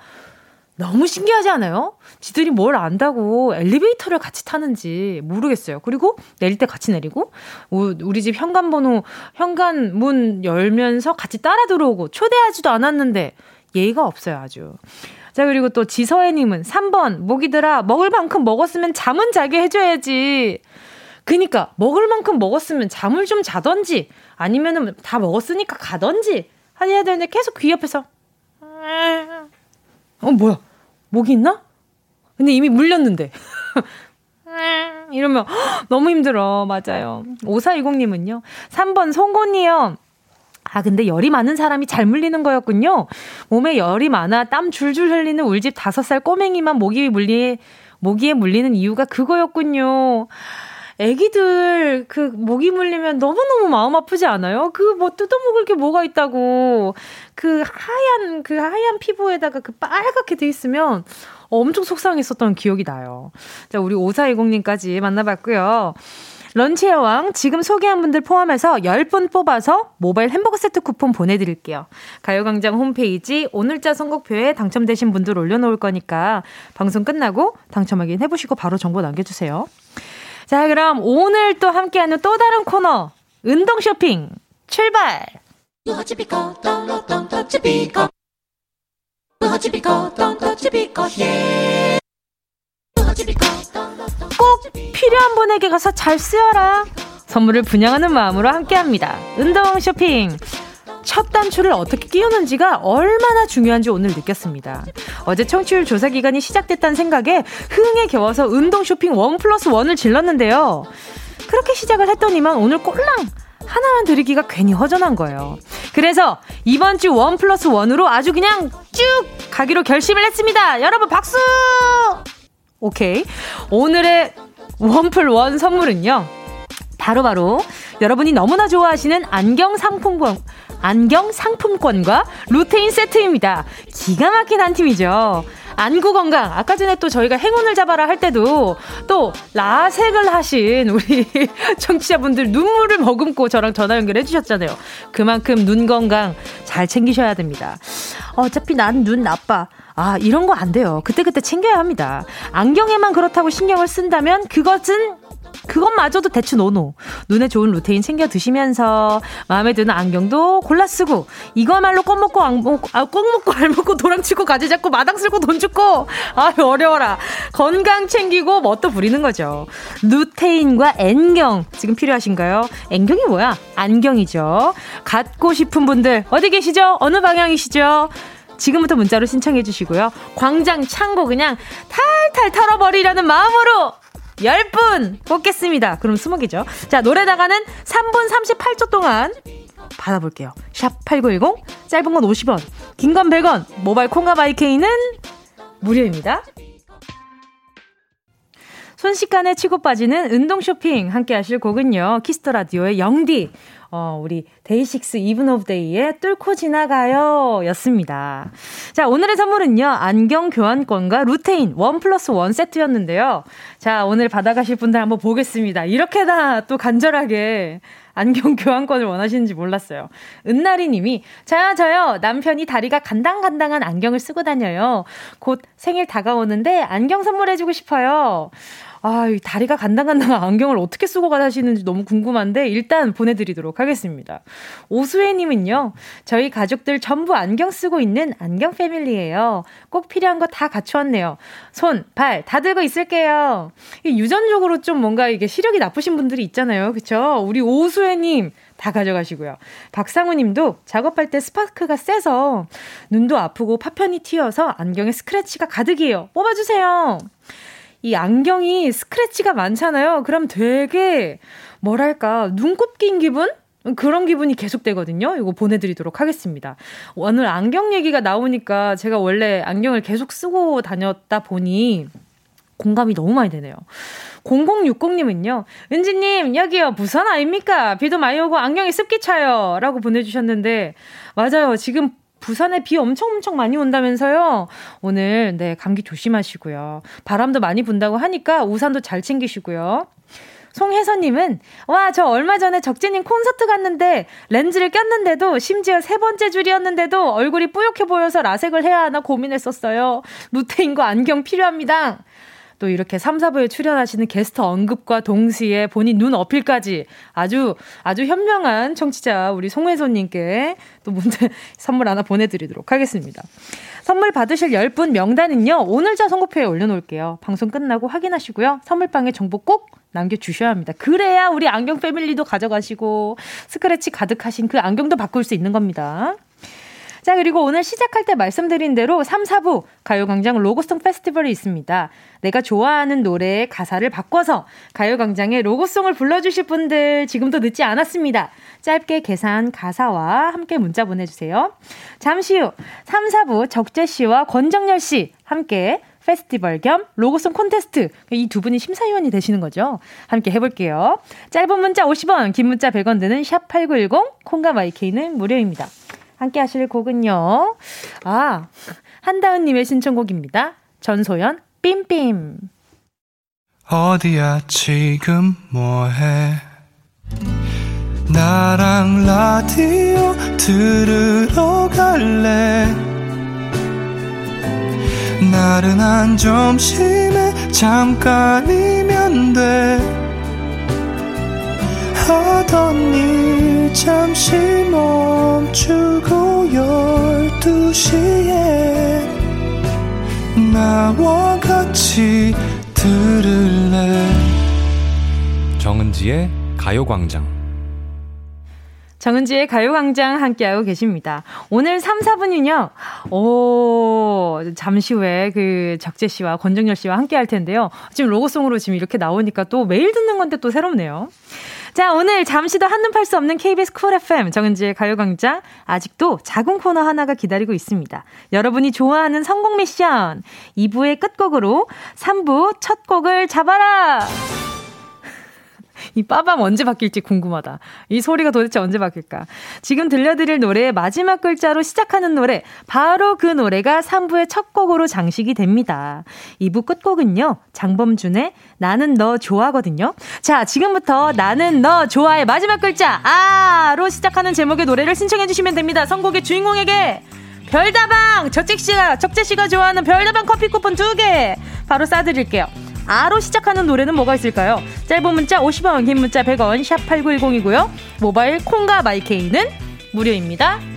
너무 신기하지 않아요? 지들이 뭘 안다고 엘리베이터를 같이 타는지 모르겠어요. 그리고 내릴 때 같이 내리고, 우리 집 현관번호, 현관 문 열면서 같이 따라 들어오고, 초대하지도 않았는데, 예의가 없어요, 아주. 자, 그리고 또 지서혜님은 3번, 모기들아, 먹을 만큼 먹었으면 잠은 자게 해줘야지. 그니까 먹을 만큼 먹었으면 잠을 좀 자던지 아니면은 다 먹었으니까 가던지 해야 되는데 계속 귀 옆에서 어 뭐야 목이 있나? 근데 이미 물렸는데 이러면 너무 힘들어 맞아요 5420님은요 3번 송곳니요 아, 근데 열이 많은 사람이 잘 물리는 거였군요. 몸에 열이 많아 땀 줄줄 흘리는 울집 다섯 살 꼬맹이만 모기 물리, 모기에 물리는 이유가 그거였군요. 애기들 그 모기 물리면 너무너무 마음 아프지 않아요? 그 뭐 뜯어먹을 게 뭐가 있다고. 그 하얀, 그 하얀 피부에다가 그 빨갛게 돼 있으면 엄청 속상했었던 기억이 나요. 자, 우리 5420님까지 만나봤고요. 런치의 왕 지금 소개한 분들 포함해서 10분 뽑아서 모바일 햄버거 세트 쿠폰 보내드릴게요. 가요광장 홈페이지 오늘자 선곡표에 당첨되신 분들 올려놓을 거니까 방송 끝나고 당첨 확인해보시고 바로 정보 남겨주세요. 자, 그럼 오늘 또 함께하는 또 다른 코너, 운동 쇼핑, 출발! 꼭 필요한 분에게 가서 잘 쓰여라! 선물을 분양하는 마음으로 함께합니다. 운동 쇼핑! 첫 단추를 어떻게 끼우는지가 얼마나 중요한지 오늘 느꼈습니다. 어제 청취율 조사 기간이 시작됐다는 생각에 흥에 겨워서 운동 쇼핑 one plus one을 질렀는데요. 그렇게 시작을 했더니만 오늘 꼴랑 하나만 드리기가 괜히 허전한 거예요. 그래서 이번 주 one plus one으로 아주 그냥 쭉 가기로 결심을 했습니다. 여러분 박수! 오케이. 오늘의 원플 원 선물은요. 바로바로 바로 여러분이 너무나 좋아하시는 안경 상품권 안경 상품권과 루테인 세트입니다. 기가 막힌 한 팀이죠. 안구 건강. 아까 전에 또 저희가 행운을 잡아라 할 때도 또 라섹을 하신 우리 청취자분들 눈물을 머금고 저랑 전화 연결해 주셨잖아요. 그만큼 눈 건강 잘 챙기셔야 됩니다. 어차피 난 눈 나빠. 아, 이런 거 안 돼요. 그때그때 챙겨야 합니다. 안경에만 그렇다고 신경을 쓴다면 그것은 그것마저도 대충 노노. 눈에 좋은 루테인 챙겨 드시면서 마음에 드는 안경도 골라 쓰고 이거말로 껌 먹고 안 먹고 아, 껌 먹고 알 먹고 도랑 치고 가지 잡고 마당 쓸고 돈 죽고 아유 어려워라. 건강 챙기고 멋도 부리는 거죠. 루테인과 N경 지금 필요하신가요? N경이 뭐야? 안경이죠. 갖고 싶은 분들 어디 계시죠? 어느 방향이시죠? 지금부터 문자로 신청해 주시고요. 광장 창고 그냥 탈탈 털어버리려는 마음으로 10분 뽑겠습니다. 그럼 20개죠. 자, 노래 나가는 3분 38초 동안 받아볼게요. 샵 8910, 짧은 건 50원, 긴 건 100원, 모바일 콩과 마이케이는 무료입니다. 순식간에 치고 빠지는 운동 쇼핑 함께 하실 곡은요. Kiss the Radio의 영디. 어, 우리 DAY6 Even of Day의 뚫고 지나가요 였습니다. 자, 오늘의 선물은요. 안경 교환권과 루테인 one plus one 세트였는데요. 자, 오늘 받아가실 분들 한번 보겠습니다. 이렇게나 또 간절하게 안경 교환권을 원하시는지 몰랐어요. 은나리 님이, 저요, 저요. 남편이 다리가 간당간당한 안경을 쓰고 다녀요. 곧 생일 다가오는데 안경 선물해주고 싶어요. 아, 이 다리가 간당간당한 안경을 어떻게 쓰고 가시는지 너무 궁금한데 일단 보내드리도록 하겠습니다. 오수혜님은요, 저희 가족들 전부 안경 쓰고 있는 안경 패밀리예요. 꼭 필요한 거 다 갖추었네요. 손, 발 다 들고 있을게요. 유전적으로 좀 뭔가 이게 시력이 나쁘신 분들이 있잖아요, 그쵸? 우리 오수혜님 다 가져가시고요. 박상우 님도 작업할 때 스파크가 세서 눈도 아프고 파편이 튀어서 안경에 스크래치가 가득이에요. 뽑아주세요. 이 안경이 스크래치가 많잖아요. 그럼 되게 뭐랄까 눈곱 낀 기분? 그런 기분이 계속되거든요. 이거 보내드리도록 하겠습니다. 오늘 안경 얘기가 나오니까 제가 원래 안경을 계속 쓰고 다녔다 보니 공감이 너무 많이 되네요. 0060님은요, 은지님, 여기요, 부산 아닙니까? 비도 많이 오고 안경이 습기 차요. 라고 보내주셨는데, 맞아요. 지금 부산에 비 엄청 엄청 많이 온다면서요. 오늘 네 감기 조심하시고요. 바람도 많이 분다고 하니까 우산도 잘 챙기시고요. 송혜선님은 와 저 얼마 전에 적재님 콘서트 갔는데 렌즈를 꼈는데도 심지어 세 번째 줄이었는데도 얼굴이 뿌옇게 보여서 라섹을 해야 하나 고민했었어요. 루테인 거 안경 필요합니다. 또 이렇게 3, 4부에 출연하시는 게스트 언급과 동시에 본인 눈 어필까지 아주, 아주 현명한 청취자 우리 송혜선님께 또 문제 선물 하나 보내드리도록 하겠습니다. 선물 받으실 10분 명단은요, 오늘자 선곡표에 올려놓을게요. 방송 끝나고 확인하시고요. 선물방에 정보 꼭 남겨주셔야 합니다. 그래야 우리 안경 패밀리도 가져가시고 스크래치 가득하신 그 안경도 바꿀 수 있는 겁니다. 자, 그리고 오늘 시작할 때 말씀드린 대로 3, 4부 가요광장 로고송 페스티벌이 있습니다. 내가 좋아하는 노래의 가사를 바꿔서 가요광장의 로고송을 불러주실 분들 지금도 늦지 않았습니다. 짧게 계산 가사와 함께 문자 보내주세요. 잠시 후 3, 4부 적재씨와 권정열씨 함께 페스티벌 겸 로고송 콘테스트 이 두 분이 심사위원이 되시는 거죠. 함께 해볼게요. 짧은 문자 50원, 긴 문자 100원 드는 샵 8910, 콩과 마이케이는 무료입니다. 함께 하실 곡은요. 아, 한다은님의 신청곡입니다. 전소연, 빔빔. 어디야, 지금 뭐해? 나랑 라디오 들으러 갈래? 나른한 점심에 잠깐이면 돼. 하던 일 잠시 멈추고 열두 시에 나와 같이 들을래 정은지의 가요광장 정은지의 가요광장 함께하고 계십니다. 오늘 3, 4분은요, 오, 잠시 후에 그 적재 씨와 권정열 씨와 함께 할 텐데요. 지금 로고송으로 지금 이렇게 나오니까 또 매일 듣는 건데 또 새롭네요. 자, 오늘 잠시도 한눈 팔 수 없는 KBS 쿨 FM 정은지의 가요광장 아직도 작은 코너 하나가 기다리고 있습니다. 여러분이 좋아하는 성공 미션 2부의 끝곡으로 3부 첫 곡을 잡아라. 이 빠밤 언제 바뀔지 궁금하다. 이 소리가 도대체 언제 바뀔까? 지금 들려드릴 노래의 마지막 글자로 시작하는 노래, 바로 그 노래가 3부의 첫 곡으로 장식이 됩니다. 2부 끝곡은요, 장범준의 나는 너 좋아하거든요. 자, 지금부터 나는 너 좋아의 마지막 글자, 아로 시작하는 제목의 노래를 신청해주시면 됩니다. 선곡의 주인공에게 별다방! 적재씨가, 적재씨가 좋아하는 별다방 커피 쿠폰 두 개! 바로 쏴드릴게요. 아로 시작하는 노래는 뭐가 있을까요? 짧은 문자 50원, 긴 문자 100원, 샵 8910이고요. 모바일 콩과 마이케이는 무료입니다.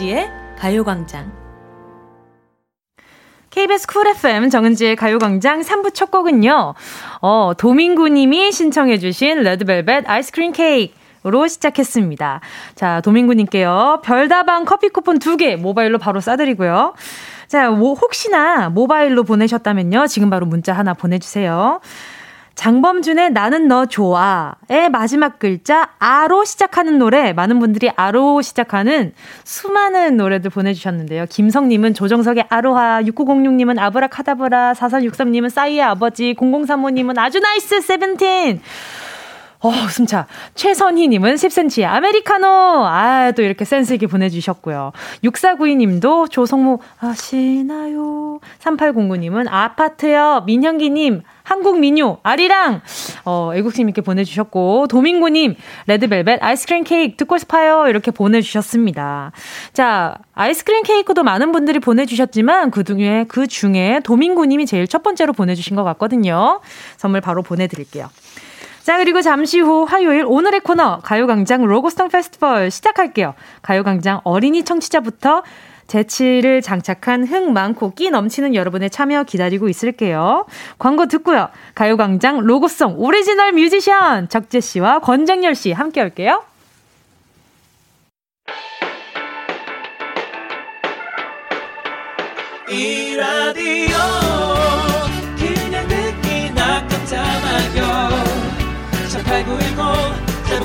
정은지의 가요광장. KBS Cool FM 정은지의 가요광장 3부 첫 곡은요, 어, 도민구 님이 신청해주신 Red Velvet Ice Cream Cake. 로 시작했습니다. 자, 도민구님께요. 별다방 커피 쿠폰 2개 모바일로 바로 쏴드리고요. 자, 뭐, 혹시나 모바일로 보내셨다면요. 지금 바로 문자 하나 보내주세요. 장범준의 나는 너 좋아의 마지막 글자 아로 시작하는 노래 많은 분들이 아로 시작하는 수많은 노래들 보내주셨는데요. 김성님은 조정석의 아로하, 6906님은 아브라카다브라, 4463님은 싸이의 아버지, 0035님은 아주 nice 세븐틴. 어, 숨차. 최선희 님은 10cm의 아메리카노. 아, 또 이렇게 센스 있게 보내 주셨고요. 6492 님도 조성모, 아시나요? 3809 님은 아파트요. 민현기 님, 한국 민요, 아리랑. 어, 애국심 있게 보내 주셨고, 도민구 님, 레드벨벳 아이스크림 케이크 듣고 싶어요. 이렇게 보내 주셨습니다. 자, 아이스크림 케이크도 많은 분들이 보내 주셨지만, 그 중에, 그 중에 도민구 님이 제일 첫 번째로 보내 주신 것 같거든요. 선물 바로 보내 드릴게요. 자, 그리고 잠시 후 화요일 오늘의 코너 가요광장 로고스톤 페스티벌 시작할게요. 가요광장 어린이 청취자부터 재치를 장착한 흥 많고 끼 넘치는 여러분의 참여 기다리고 있을게요. 광고 듣고요. 가요광장 로고송 오리지널 뮤지션 적재 씨와 권정열 씨 함께 올게요. 이 라디오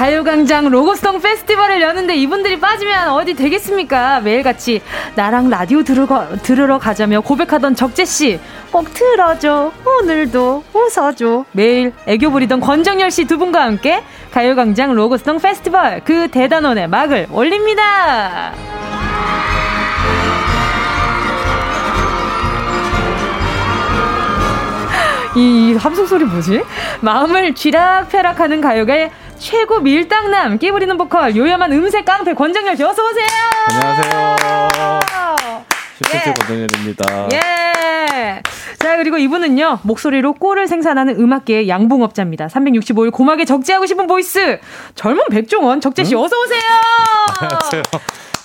가요광장 로고송 페스티벌을 여는데 이분들이 빠지면 어디 되겠습니까? 매일같이 나랑 라디오 들으러, 들으러 가자며 고백하던 적재씨 꼭 틀어줘 오늘도 웃어줘 매일 애교 부리던 권정열 씨 두 분과 함께 가요광장 로고송 페스티벌 그 대단원의 막을 올립니다. 이 합성 소리 뭐지? 마음을 쥐락펴락하는 가요계 최고 밀당남 끼부리는 보컬 요염한 음색 깡패 권정열 씨 어서 오세요. 안녕하세요. 슈퍼트 예. 권정열입니다. 예. 자 그리고 이분은요 목소리로 꿀을 생산하는 음악계의 양봉업자입니다. 365일 고막에 적재하고 싶은 voice 젊은 백종원 적재 씨 어서 오세요. 안녕하세요.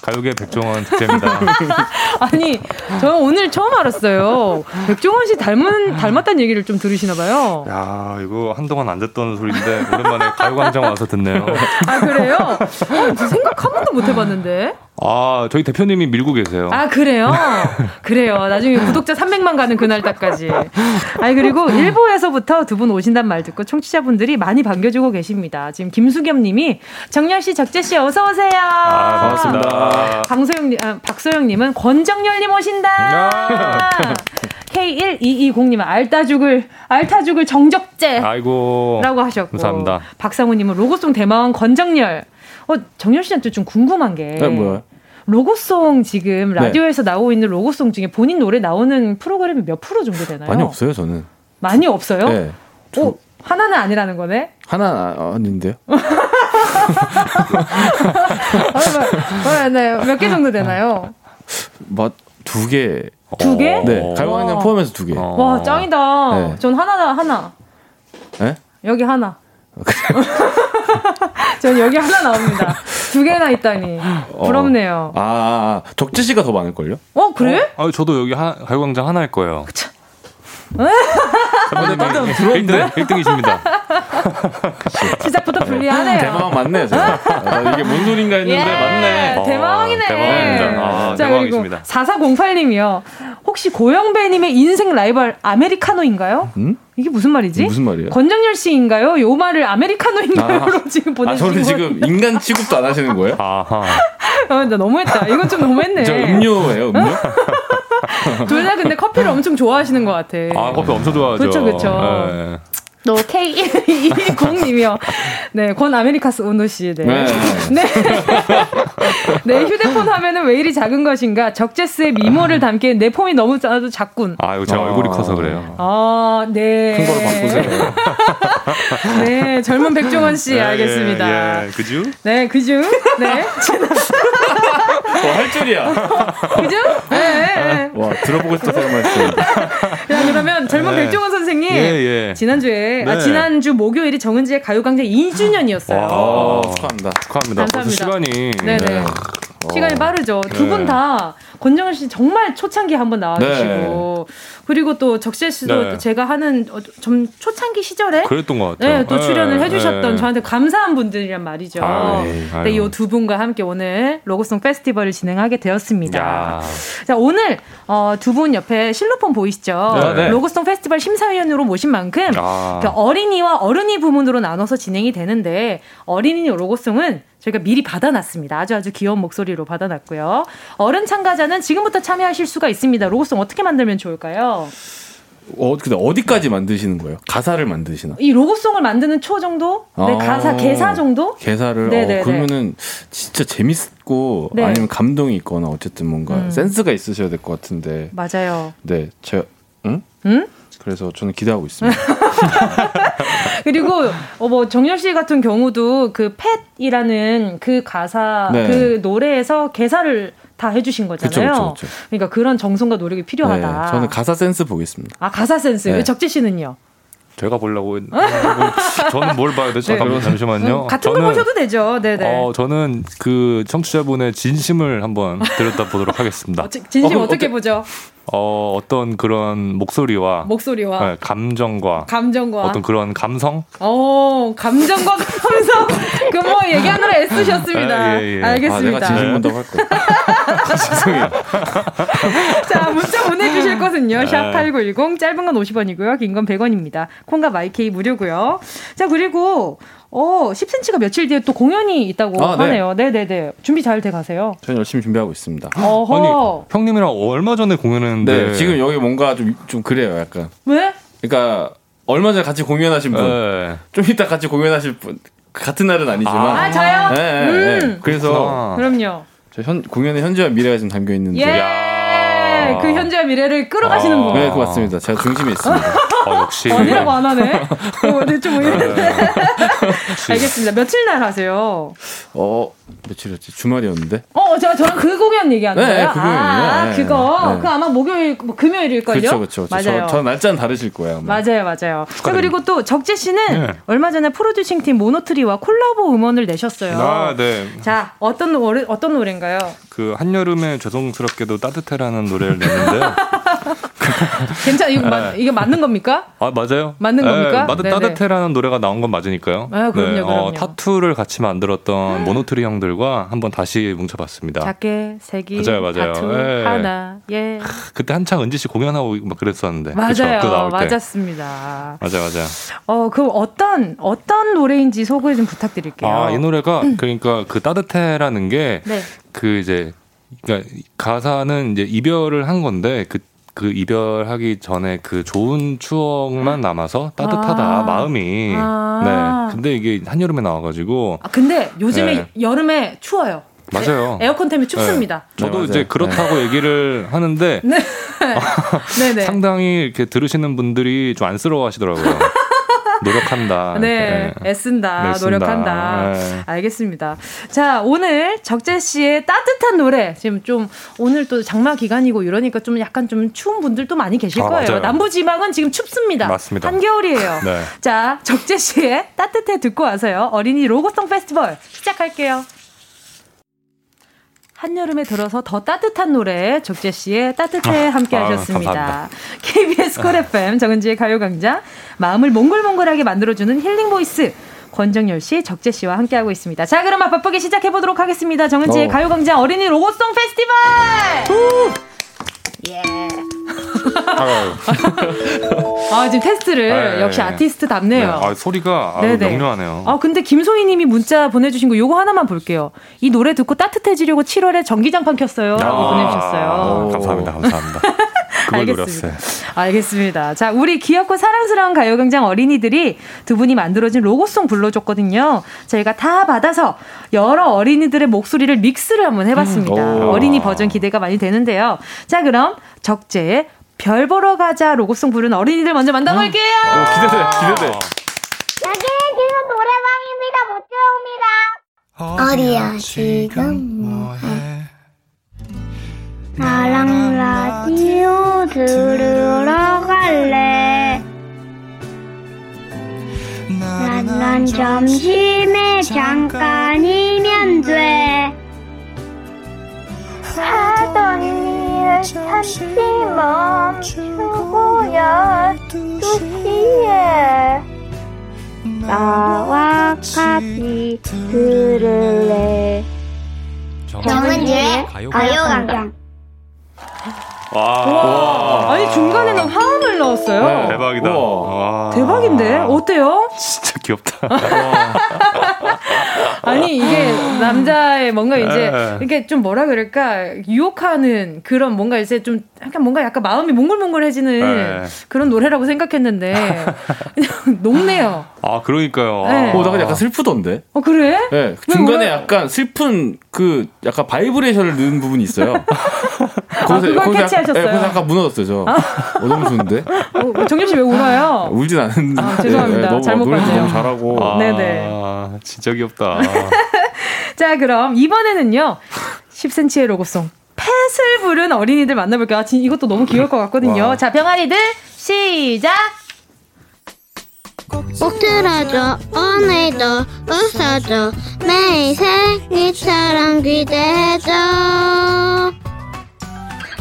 가요계 백종원 적재입니다. 아니 저는 오늘 처음 알았어요. 백종원 씨 닮은 닮았다는 얘기를 좀 들으시나 봐요. 야, 이거 한동안 안 듣던 소리인데 오랜만에 가요광장 와서 듣네요. 아 그래요? 어, 저 생각 한 번도 못 해봤는데. 아, 저희 대표님이 밀고 계세요. 아 그래요? 그래요. 나중에 구독자 300만 가는 그날따까지. 아니 그리고 일부에서부터 두 분 오신단 말 듣고 청취자분들이 많이 반겨주고 계십니다. 지금 김수겸 님이 정열 씨, 적재 씨 어서 오세요. 아, 반갑습니다. 방소영 님, 아, 박소영 님은 권정열 님 오신다. K1220님은 알타 죽을 알타 죽을 정적재. 아이고. 라고 하셨고 감사합니다. 박상우 님은 로고송 대마왕 권정열. 어 정열 씨한테 좀 궁금한 게 네, 뭐요? 로고송 지금 네. 라디오에서 나오고 있는 로고송 중에 본인 노래 나오는 프로그램이 몇 프로 정도 되나요? 많이 없어요, 저는. 많이 없어요? 네. 어, 하나는 아니라는 거네. 하나 아, 아닌데요? 어, 네, 몇개 정도 되나요? 뭐두 개. 두 개? 네. 가요광장 포함해서 두 개. 와 짱이다. 네. 전 하나 하나. 네? 여기 하나. 전 여기 하나 나옵니다. 두 개나 있다니 부럽네요. 아, 아, 아, 적재 씨가 더 많을걸요? 어 그래? 아, 저도 여기 하, 가요광장 하나일 거예요. 아, 선배님이 1등, 1등이십니다. 시작부터 불리하네요. 대마왕 맞네요, 제가. 아, 이게 뭔 소린가 했는데 예, 맞네. 대마왕이네. 대마왕입니다. 아, 자, 대마왕이십니다. 그리고 4408님이요. 혹시 고영배님의 인생 라이벌 아메리카노인가요? 음? 이게 무슨 말이지? 무슨 말이에요? 권정열 씨인가요? 요 말을 아메리카노인가요로 지금 아, 보내주신 저는 거. 지금 인간 취급도 안 하시는 거예요? 아하. 어, 나 너무했다. 이건 좀 너무했네. 저 음료예요, 음료? 둘 다 근데 커피를 엄청 좋아하시는 것 같아. 아, 커피 엄청 좋아하죠. 그쵸, 그쵸. 네. 또 K120님이요. 네, 권 아메리카스 오노 씨. 네. 네. 네. 네, 휴대폰 화면은 왜 이리 작은 것인가? 적재스의 미모를 담기엔 내 폼이 너무 작아도 작군. 아, 이거 제가 아. 얼굴이 커서 그래요. 아, 네. 큰 거로 바꾸세요. 네, 젊은 백종원 씨, 예, 알겠습니다. 예, 예. 그죠? 네, 그죠? 네. 어, 할 줄이야. 그죠? 네, 네. 와, 들어보고 싶다 생각했어요. 자, 그러면 젊은 네. 백종원 선생님. 예, 예. 지난주에, 아, 네. 지난주 목요일이 정은지의 가요광장 2주년이었어요. 와. 축하합니다. 축하합니다. 감사합니다. 시간이. 네네. 시간이 빠르죠. 두분 네. 다 권정은 씨 정말 초창기 한번 나와주시고 그리고 또 적재 씨도 네. 제가 하는 어, 좀 초창기 시절에 그랬던 것 같아요. 네, 또 출연을 네, 해주셨던 네. 저한테 감사한 분들이란 말이죠. 아, 네. 네, 아유. 이두 분과 함께 오늘 로고송 페스티벌을 진행하게 되었습니다. 야. 자, 오늘 어, 두 분 옆에 실로폰 보이시죠? 네, 네. 로고송 페스티벌 심사위원으로 모신 만큼 아. 그 어린이와 어른이 부문으로 나눠서 진행이 되는데 어린이 로고송은 저희가 미리 받아놨습니다. 아주 아주 귀여운 목소리로 받아놨고요. 어른 참가자는 지금부터 참여하실 수가 있습니다. 로고송 어떻게 만들면 좋을까요? 어, 근데 어디까지 만드시는 거예요? 가사를 만드시나? 이 로고송을 만드는 초 정도? 네, 아. 가사 개사 정도? 개사를 네네네. 어, 그러면은 진짜 재밌고 네. 아니면 감동이 있거나 어쨌든 뭔가 음. 센스가 있으셔야 될 것 같은데 맞아요. 네 제가 응? 응? 그래서 저는 기대하고 있습니다. 그리고 어, 뭐 정열 씨 같은 경우도 그 팻이라는 그 가사 네. 그 노래에서 개사를 다 해주신 거잖아요. 그쵸, 그쵸, 그쵸. 러니까 그런 정성과 노력이 필요하다. 네, 저는 가사 센스 보겠습니다. 아 가사 센스. 네. 적재 씨는요? 제가 보려고 했- 저는 뭘 봐야? 네. 잠깐, 잠시만요. 음, 같은 걸 저는- 보셔도 되죠. 네네. 어, 저는 그 청취자분의 진심을 한번 들여다 보도록 하겠습니다. 지- 진심 어, 어, 떻게 보죠? 어, 어떤 그런 목소리와 목소리와 네, 감정과 감정과 어떤 그런 감성? 어 감정과 감성 그 뭐 얘기하느라 애쓰셨습니다. 아, 예, 예. 아 알겠습니다. 내가 진심 본다고 할 거야. 죄송해요. 자, 문자 보내 주실 것은요. 네. 샵8910, 짧은 건 50원이고요. 긴 건 100원입니다. 콩과 마이케이 무료고요. 자, 그리고, 어, 10cm가 며칠 뒤에 또 공연이 있다고 아, 네. 하네요. 네네네. 준비 잘 돼 가세요. 저는 열심히 준비하고 있습니다. 어허. 아니, 형님이랑 얼마 전에 공연했는데 네, 지금 여기 뭔가 좀, 좀 그래요, 약간. 왜? 그러니까 얼마 전에 같이 공연하신 분, 네. 좀 이따 같이 공연하실 분, 같은 날은 아니지만. 아, 저요? 네, 네, 네. 음. 그래서 그럼요. 저 현, 공연의 현재와 미래가 지금 담겨 있는데. 예! 야. 그 현재와 미래를 끌어가시는구나. 네, 그거 맞습니다. 제가 중심에 있습니다. 어, 역시. 아니라고 안 하네. 어, 네, 좀 이랬는데. 알겠습니다. 며칠 날 하세요? 어, 며칠이었지? 주말이었는데? 어, 제가 저랑 그 공연 얘기하는 네, 거예요? 그. 아, 네, 그거. 네. 그 아마 목요일, 뭐 금요일일걸요? 그렇죠, 그렇죠. 맞아요. 저, 저 날짜는 다르실 거예요. 아마. 맞아요, 맞아요. 자, 그리고 또 적재 씨는 네. 얼마 전에 프로듀싱 팀 모노트리와 콜라보 음원을 내셨어요. 아, 네. 자, 어떤 노래, 어떤 노래인가요? 그 한여름에 죄송스럽게도 따뜻해라는 노래를 냈는데요. 괜찮아, 이거, 맞, 이게 맞는 겁니까? 아 맞아요. 맞는 겁니까? 네, 네네. 따뜻해라는 노래가 나온 건 맞으니까요. 아, 그럼요, 네, 그럼요. 타투를 같이 만들었던 모노트리 형들과 한번 다시 뭉쳐봤습니다. 작게, 색이, 맞아요, 맞아요. 타투, 예. 하나, 예. 그때 한창 은지 씨 공연하고 막 그랬었는데. 그쵸? 맞아요, 때. 맞았습니다. 맞아, 맞아. 어, 그 어떤, 어떤 노래인지 소개 좀 부탁드릴게요. 아, 이 노래가 그러니까 그 따뜻해라는 게 네. 그 이제 그러니까 가사는 이제 이별을 한 건데 그 그 이별하기 전에 그 좋은 추억만 남아서 따뜻하다 아. 마음이 아. 네 근데 이게 한여름에 나와가지고 아, 근데 요즘에 네. 여름에 추워요. 맞아요. 에어컨 때문에 춥습니다. 저도 네, 이제. 그렇다고 얘기를 하는데 네. 네네. 상당히 이렇게 들으시는 분들이 좀 안쓰러워하시더라고요. 노력한다. 네, 이렇게. 애쓴다, 네, 애쓴다. 노력한다. 네. 알겠습니다. 자, 오늘 적재 씨의 따뜻한 노래, 지금 좀 오늘 또 장마 기간이고 이러니까 좀 약간 좀 추운 분들도 많이 계실 아, 거예요. 맞아요. 남부 지방은 지금 춥습니다. 맞습니다. 한겨울이에요. 네. 자, 적재 씨의 따뜻해 듣고 와서요. 어린이 로고송 페스티벌 시작할게요. 한여름에 들어서 더 따뜻한 노래 적재 씨의 따뜻해 아, 함께 아, 하셨습니다. 감사합니다. KBS 콜 FM 정은지의 가요광장 마음을 몽글몽글하게 만들어주는 힐링 voice 권정열 씨, 적재 씨와 함께하고 있습니다. 자, 그럼 바쁘게 시작해 보도록 하겠습니다. 정은지의 어. 가요광장 어린이 로고송 페스티벌. 예. 아 지금 테스트를 네. 역시 아티스트답네요. 네. 아, 소리가 아. 명료하네요. 아, 근데 김소희님이 문자 보내주신 거 요거 하나만 볼게요. 이 노래 듣고 따뜻해지려고 7월에 전기장판 켰어요. 라고 아, 보내주셨어요. 감사합니다, 감사합니다. 그걸 알겠습니다. 노렸어요. 알겠습니다. 자, 우리 귀엽고 사랑스러운 가요광장 어린이들이 두 분이 만들어진 로고송 불러줬거든요. 저희가 다 받아서 여러 어린이들의 목소리를 믹스를 한번 해봤습니다. 음, 오. 어린이 버전 기대가 많이 되는데요. 자, 그럼 적재의 별 보러 가자 로고송 부른 어린이들 먼저 만나볼게요. 오, 기대돼, 기대돼. 여기 지금 노래방입니다. 못 들어옵니다. 어디야, 지금 뭐해? 나랑 라디오 들으러 갈래. 난, 난 점심에 잠깐이면 돼. 하던 일 잠시 멈추고요 두 시에 나와 같이 들을래 정은지의 가요광장 와. 아니 중간에는 화음을 넣었어요. 네, 대박이다. 와. 대박인데 어때요? 진짜 귀엽다. 아니 이게 남자의 뭔가 이제 네. 이렇게 좀 뭐라 그럴까 유혹하는 그런 뭔가 이제 좀 약간 뭔가 약간 마음이 몽글몽글해지는 네. 그런 노래라고 생각했는데 그냥 녹네요. 아 그러니까요. 네. 어, 나 근데 약간 슬프던데. 어 그래? 네, 왜, 중간에 왜? 약간 슬픈 그 약간 바이브레이션을 넣은 부분이 있어요. 아, 그걸 약간- 캐치 하셨어요? 네, 거기서 약간 무너졌어요, 저. 어, 너무 좋은데? 어, 정엽 씨 왜 울어요? 울진 않은데. 아, 죄송합니다. 너무, 잘못 노래 봤네요. 너무 잘하고. 아, 네네. 진짜 귀엽다. 자 그럼 이번에는요 10cm의 로고송 펫을 부른 어린이들 만나볼게요. 아, 진 이것도 너무 귀여울 것 같거든요. 와. 자 병아리들 시작. 꼭 들어줘 오늘도 웃어줘 매일 생일처럼 기대해줘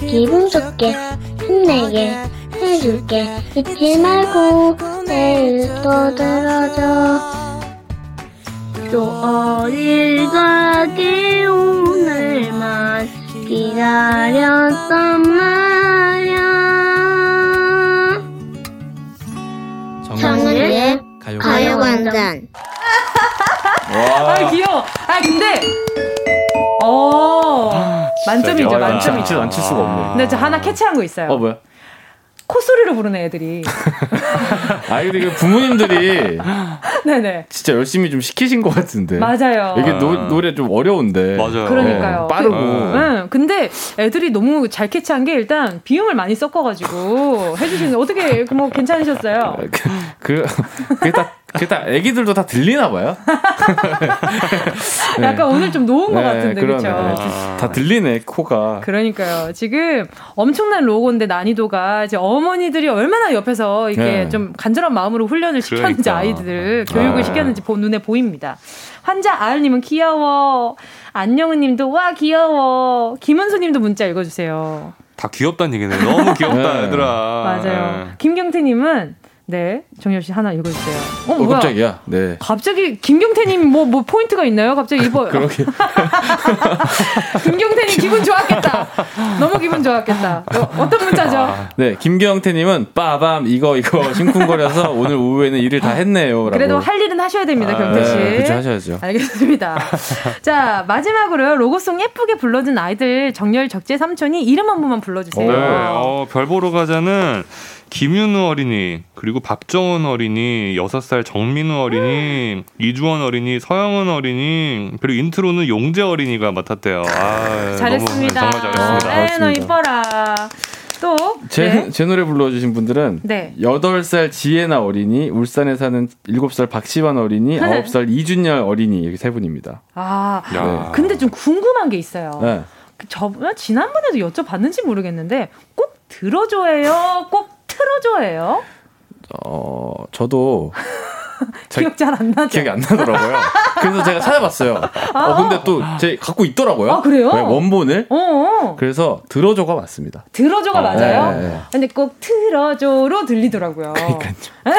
기분 좋게 힘내게 해줄게. 잊지 말고 내일 또 들어줘. 또 어딜 가게 오늘만 기다렸단 말야? 정은의 가요관장. 아 귀여워. 아 근데 어 만점이죠 야, 만점이죠. 진짜 안칠 수가 없네. 근데 저 하나 캐치한 거 있어요. 어, 뭐야? 콧소리로 부르는 애들이. 아이, 근데 그 부모님들이 네네. 진짜 열심히 좀 시키신 것 같은데. 맞아요. 이게 노, 노래 좀 어려운데. 맞아요. 그러니까요. 빠르고. 응, 근데 애들이 너무 잘 캐치한 게 일단 비음을 많이 섞어가지고 해주시는 어떻게 뭐 괜찮으셨어요? 그, 그게 다, 그게 다 애기들도 다 들리나 봐요? 네. 약간 오늘 좀 놓은 것 같은데 그러네. 그렇죠? 다 들리네, 코가. 그러니까요. 지금 엄청난 로고인데 난이도가 이제 어머니들이 얼마나 옆에서 이게 네. 좀 간절한 마음으로 훈련을 시켰는지 그러니까. 아이들을 교육을 네. 시켰는지 보- 눈에 보입니다. 환자 아을님은 귀여워. 안녕은님도 와 귀여워. 김은수님도 문자 읽어주세요. 다 귀엽다는 얘기네. 너무 귀엽다, 네. 얘들아. 맞아요. 김경태님은 네 정엽 씨 하나 읽어주세요. 어, 어, 뭐야? 깜짝이야. 네. 갑자기 김경태님 뭐뭐 포인트가 있나요? 갑자기 이거 그러게. 김경태님 기분 좋았겠다. 너무 기분 좋았겠다. 어, 떤 문자죠? 네, 김경태님은 빠밤 이거 이거 심쿵거려서 오늘 오후에는 일을 다 했네요. 그래도 할 일은 하셔야 됩니다, 아, 경태 씨. 네, 그쵸, 하셔야죠. 알겠습니다. 자, 마지막으로요. 로고송 예쁘게 불러준 아이들 정열 적재 삼촌이 이름 한 번만 불러주세요. 네, 어, 별 보러 가자는 김윤우 어린이, 그리고 박정은 어린이, 6살 정민우 어린이, 이주원 어린이, 서영은 어린이, 그리고 인트로는 용재 어린이가 맡았대요. 아, 잘했습니다. 너무, 정말 잘했습니다. 네, 너 이뻐라. 또 제, 네. 제 노래 불러주신 분들은 네. 8살 지혜나 어린이, 울산에 사는 7살 박시환 어린이, 네. 9살 이준열 어린이 이렇게 세 분입니다. 아, 야. 근데 좀 궁금한 게 있어요. 네. 그 저, 지난번에도 여쭤봤는지 모르겠는데 꼭 들어줘예요? 꼭 틀어줘예요? 어, 저도 잘 기억 잘 안 나죠? 기억이 안 나더라고요. 그래서 제가 찾아봤어요. 어, 근데 또 제 갖고 있더라고요. 아, 그래요? 네, 원본을. 어, 어. 그래서 들어줘가 맞습니다. 들어줘가 어, 맞아요? 네, 네. 근데 꼭 틀어줘로 들리더라고요. 이게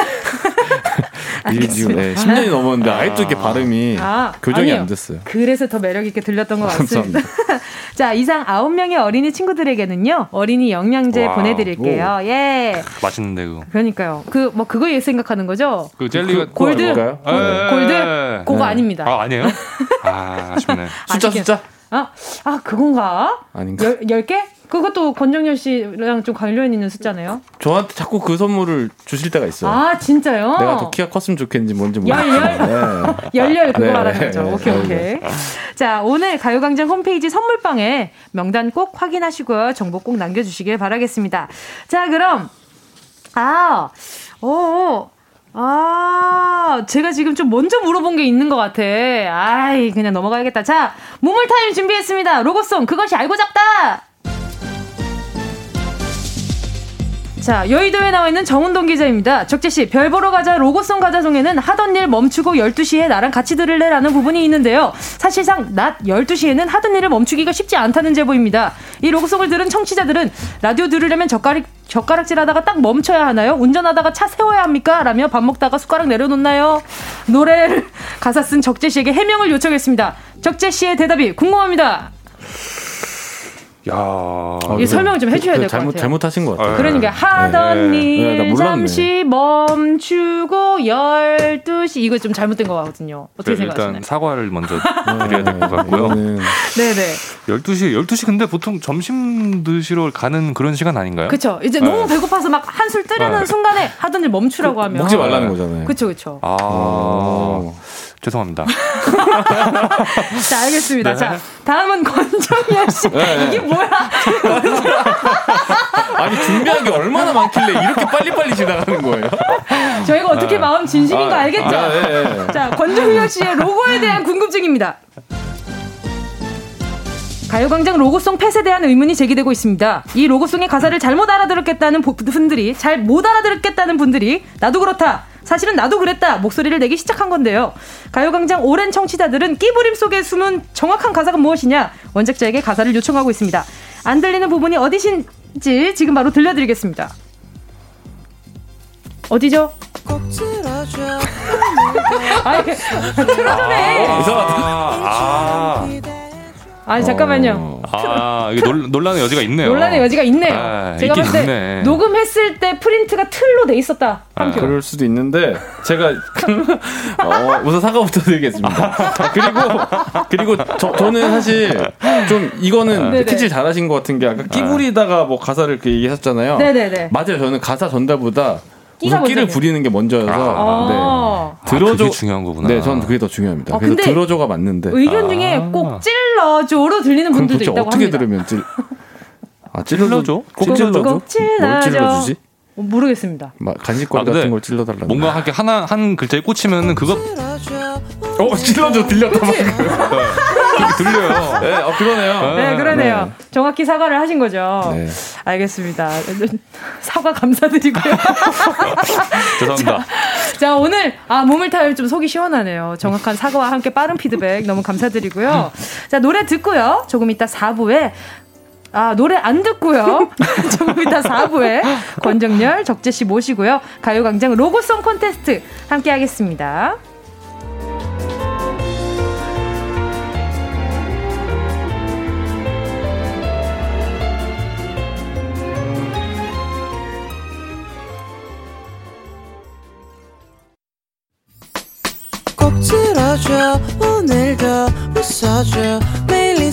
지금 네, 10년이 넘었는데 아직도 이렇게 발음이 아, 교정이 아니에요. 안 됐어요. 그래서 더 매력 있게 들렸던 것 같습니다. 자, 이상 9명의 어린이 친구들에게는요, 어린이 영양제 와우. 보내 드릴게요. 예. 맛있는데, 그거. 그러니까요. 그, 뭐, 그거 생각하는 거죠? 그 젤리가 골드? 아닐까요? 골- 예, 골드? 예. 그거 아닙니다. 아, 아니에요? 아, 아쉽네. 숫자 아쉽게- 숫자 아, 아, 그건가? 아닌가? 열, 열 개? 그것도 권정열 씨랑 좀 관련 있는 숫자네요. 저한테 자꾸 그 선물을 주실 때가 있어요. 아, 진짜요? 내가 더 키가 컸으면 좋겠는지 뭔지 열, 모르겠지만. 네. 열렬 그거 네, 말하는 네, 거죠. 네, 오케이, 네, 오케이. 네. 자, 오늘 가요광장 홈페이지 선물방에 명단 꼭 확인하시고요. 정보 꼭 남겨주시길 바라겠습니다. 자, 그럼, 아, 오, 아, 제가 지금 좀 먼저 물어본 게 있는 것 같아. 아이, 그냥 넘어가야겠다. 자, 무물타임 준비했습니다. 로고송, 그것이 알고 잡다! 자, 여의도에 나와 있는 정운동 기자입니다. 적재 씨, 별 보러 가자 로고송 가자송에는 하던 일 멈추고 12시에 나랑 같이 들을래라는 부분이 있는데요. 사실상 낮 12시에는 하던 일을 멈추기가 쉽지 않다는 제보입니다. 이 로고송을 들은 청취자들은 라디오 들으려면 젓가락, 젓가락질 하다가 딱 멈춰야 하나요? 운전하다가 차 세워야 합니까? 라며 밥 먹다가 숟가락 내려놓나요? 노래를 가사 쓴 적재 씨에게 해명을 요청했습니다. 적재 씨의 대답이 궁금합니다. 야. 이 설명을 좀 해줘야 그 될것 잘못 같아요. 잘못하신 것 같아요. 그러니까 하던 네. 네, 나일 몰랐네. 잠시 멈추고 12시 이거 좀 잘못된 거 같거든요. 어떻게 네, 일단 생각하시나요? 사과를 먼저 드려야 될 것 같고요. 네네. 12시, 12시 근데 보통 점심 드시러 가는 그런 시간 아닌가요? 그쵸. 이제 네. 너무 배고파서 막 한술 뜨려는 네. 순간에 하던 일 멈추라고 하면. 먹지 말라는 거잖아요. 그쵸, 그쵸. 아, 어. 죄송합니다. 자, 알겠습니다. 네. 자, 다음은 권정현 씨. 네, 네. 이게 뭐야? 아니 준비한 게 얼마나 많길래 이렇게 빨리빨리 지나가는 거예요? 저희가 어떻게 마음 진심인 거 아, 알겠죠? 아, 예, 예. 자, 권정현 씨의 로고에 대한 궁금증입니다. 가요광장 로고송 펫에 대한 의문이 제기되고 있습니다. 이 로고송의 가사를 잘못 알아들었겠다는 보- 분들이, 잘 못 알아들었겠다는 분들이, 나도 그렇다. 사실은 나도 그랬다. 목소리를 내기 시작한 건데요. 가요광장 오랜 청취자들은 끼부림 속에 숨은 정확한 가사가 무엇이냐? 원작자에게 가사를 요청하고 있습니다. 안 들리는 부분이 어디신지 지금 바로 들려드리겠습니다. 어디죠? 아, 이렇게 틀어주네. 아, 아니 잠깐만요. 아, 이게 논, 논란의 여지가 있네요. 논란의 여지가 있네요. 아, 제가 봤을 때 있네. 녹음했을 때 프린트가 틀로 돼 있었다. 한 표. 그럴 수도 있는데 제가 어, 우선 사과부터 드리겠습니다. 그리고 그리고 저, 저는 사실 좀 이거는 네네. 캐치 잘하신 것 같은 게 아까 끼부리다가 뭐 가사를 이렇게 얘기하셨잖아요. 네네네. 맞아요. 저는 가사 전달보다 끼가 우선 끼를 먼저네요. 부리는 게 먼저여서 아. 네. 들어줘 그게 중요한 거구나. 네, 저는 그게 더 중요합니다. 아, 그래서 들어줘가 맞는데 의견 중에 꼭 찔러줘로 들리는 분들도 있다고 어떻게 합니다. 들으면 찔 아, 찔러줘? 찔러줘? 찔러줘. 찔러주지? 어, 모르겠습니다. 막 간식거리 아, 같은 걸 찔러달라고. 뭔가 이렇게 하나 한 글자에 꽂히면은 그거 어, 찔러줘 들렸다. 이렇게 들려요. 네, 어, 그러네요. 네, 그러네요. 정확히 사과를 하신 거죠. 네. 알겠습니다. 사과 감사드리고요. 죄송합니다. 자, 오늘, 아, 몸을 타면 좀 속이 시원하네요. 정확한 사과와 함께 빠른 피드백 너무 감사드리고요. 자, 노래 듣고요. 조금 이따 4부에 아, 노래 안 듣고요. 조금 이따 4부에 권정열, 적재씨 모시고요. 가요광장 로고송 콘테스트 함께 하겠습니다. 꼭 들어줘 오늘도 웃어줘 매일 일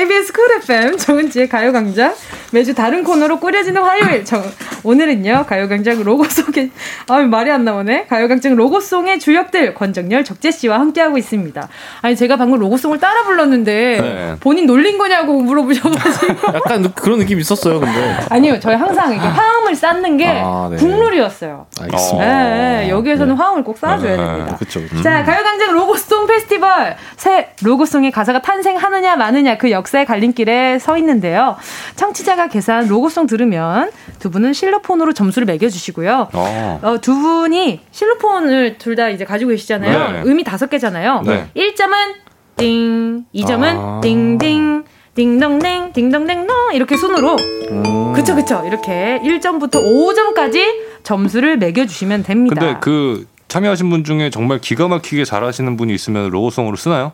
KBS 쿨 FM 정은지의 가요광장. 매주 다른 코너로 꾸려지는 화요일 정, 오늘은요 가요광장 로고송의 아 말이 안 나오네 가요광장 로고송의 주역들 권정열 적재 씨와 함께하고 있습니다 아니 제가 방금 로고송을 따라 불렀는데 네. 본인 놀린 거냐고 물어보셔가지고 약간 느- 그런 느낌 있었어요, 근데. 아니요 저희 항상 이렇게 화음을 쌓는 게 아, 네. 국룰이었어요 알겠습니다. 네, 네, 여기에서는 화음을 꼭 쌓아줘야 됩니다 그렇죠. 자, 가요광장 로고송 페스티벌. 새 로고송의 가사가 탄생하느냐 마느냐 그 역사의 갈림길에 서 있는데요. 청취자가 계산 로고송 들으면 두 분은 실 로폰으로 점수를 매겨주시고요. 어. 어, 두 분이 실로폰을 둘 다 이제 가지고 계시잖아요. 네. 음이 다섯 개잖아요. 네. 1점은 띵, 2점은 아. 띵띵, 딩동댕, 딩동댕동 이렇게 순으로 음. 그쵸 그쵸 이렇게 1점부터 5점까지 점수를 매겨주시면 됩니다. 근데 그 참여하신 분 중에 정말 기가 막히게 잘하시는 분이 있으면 로고송으로 쓰나요?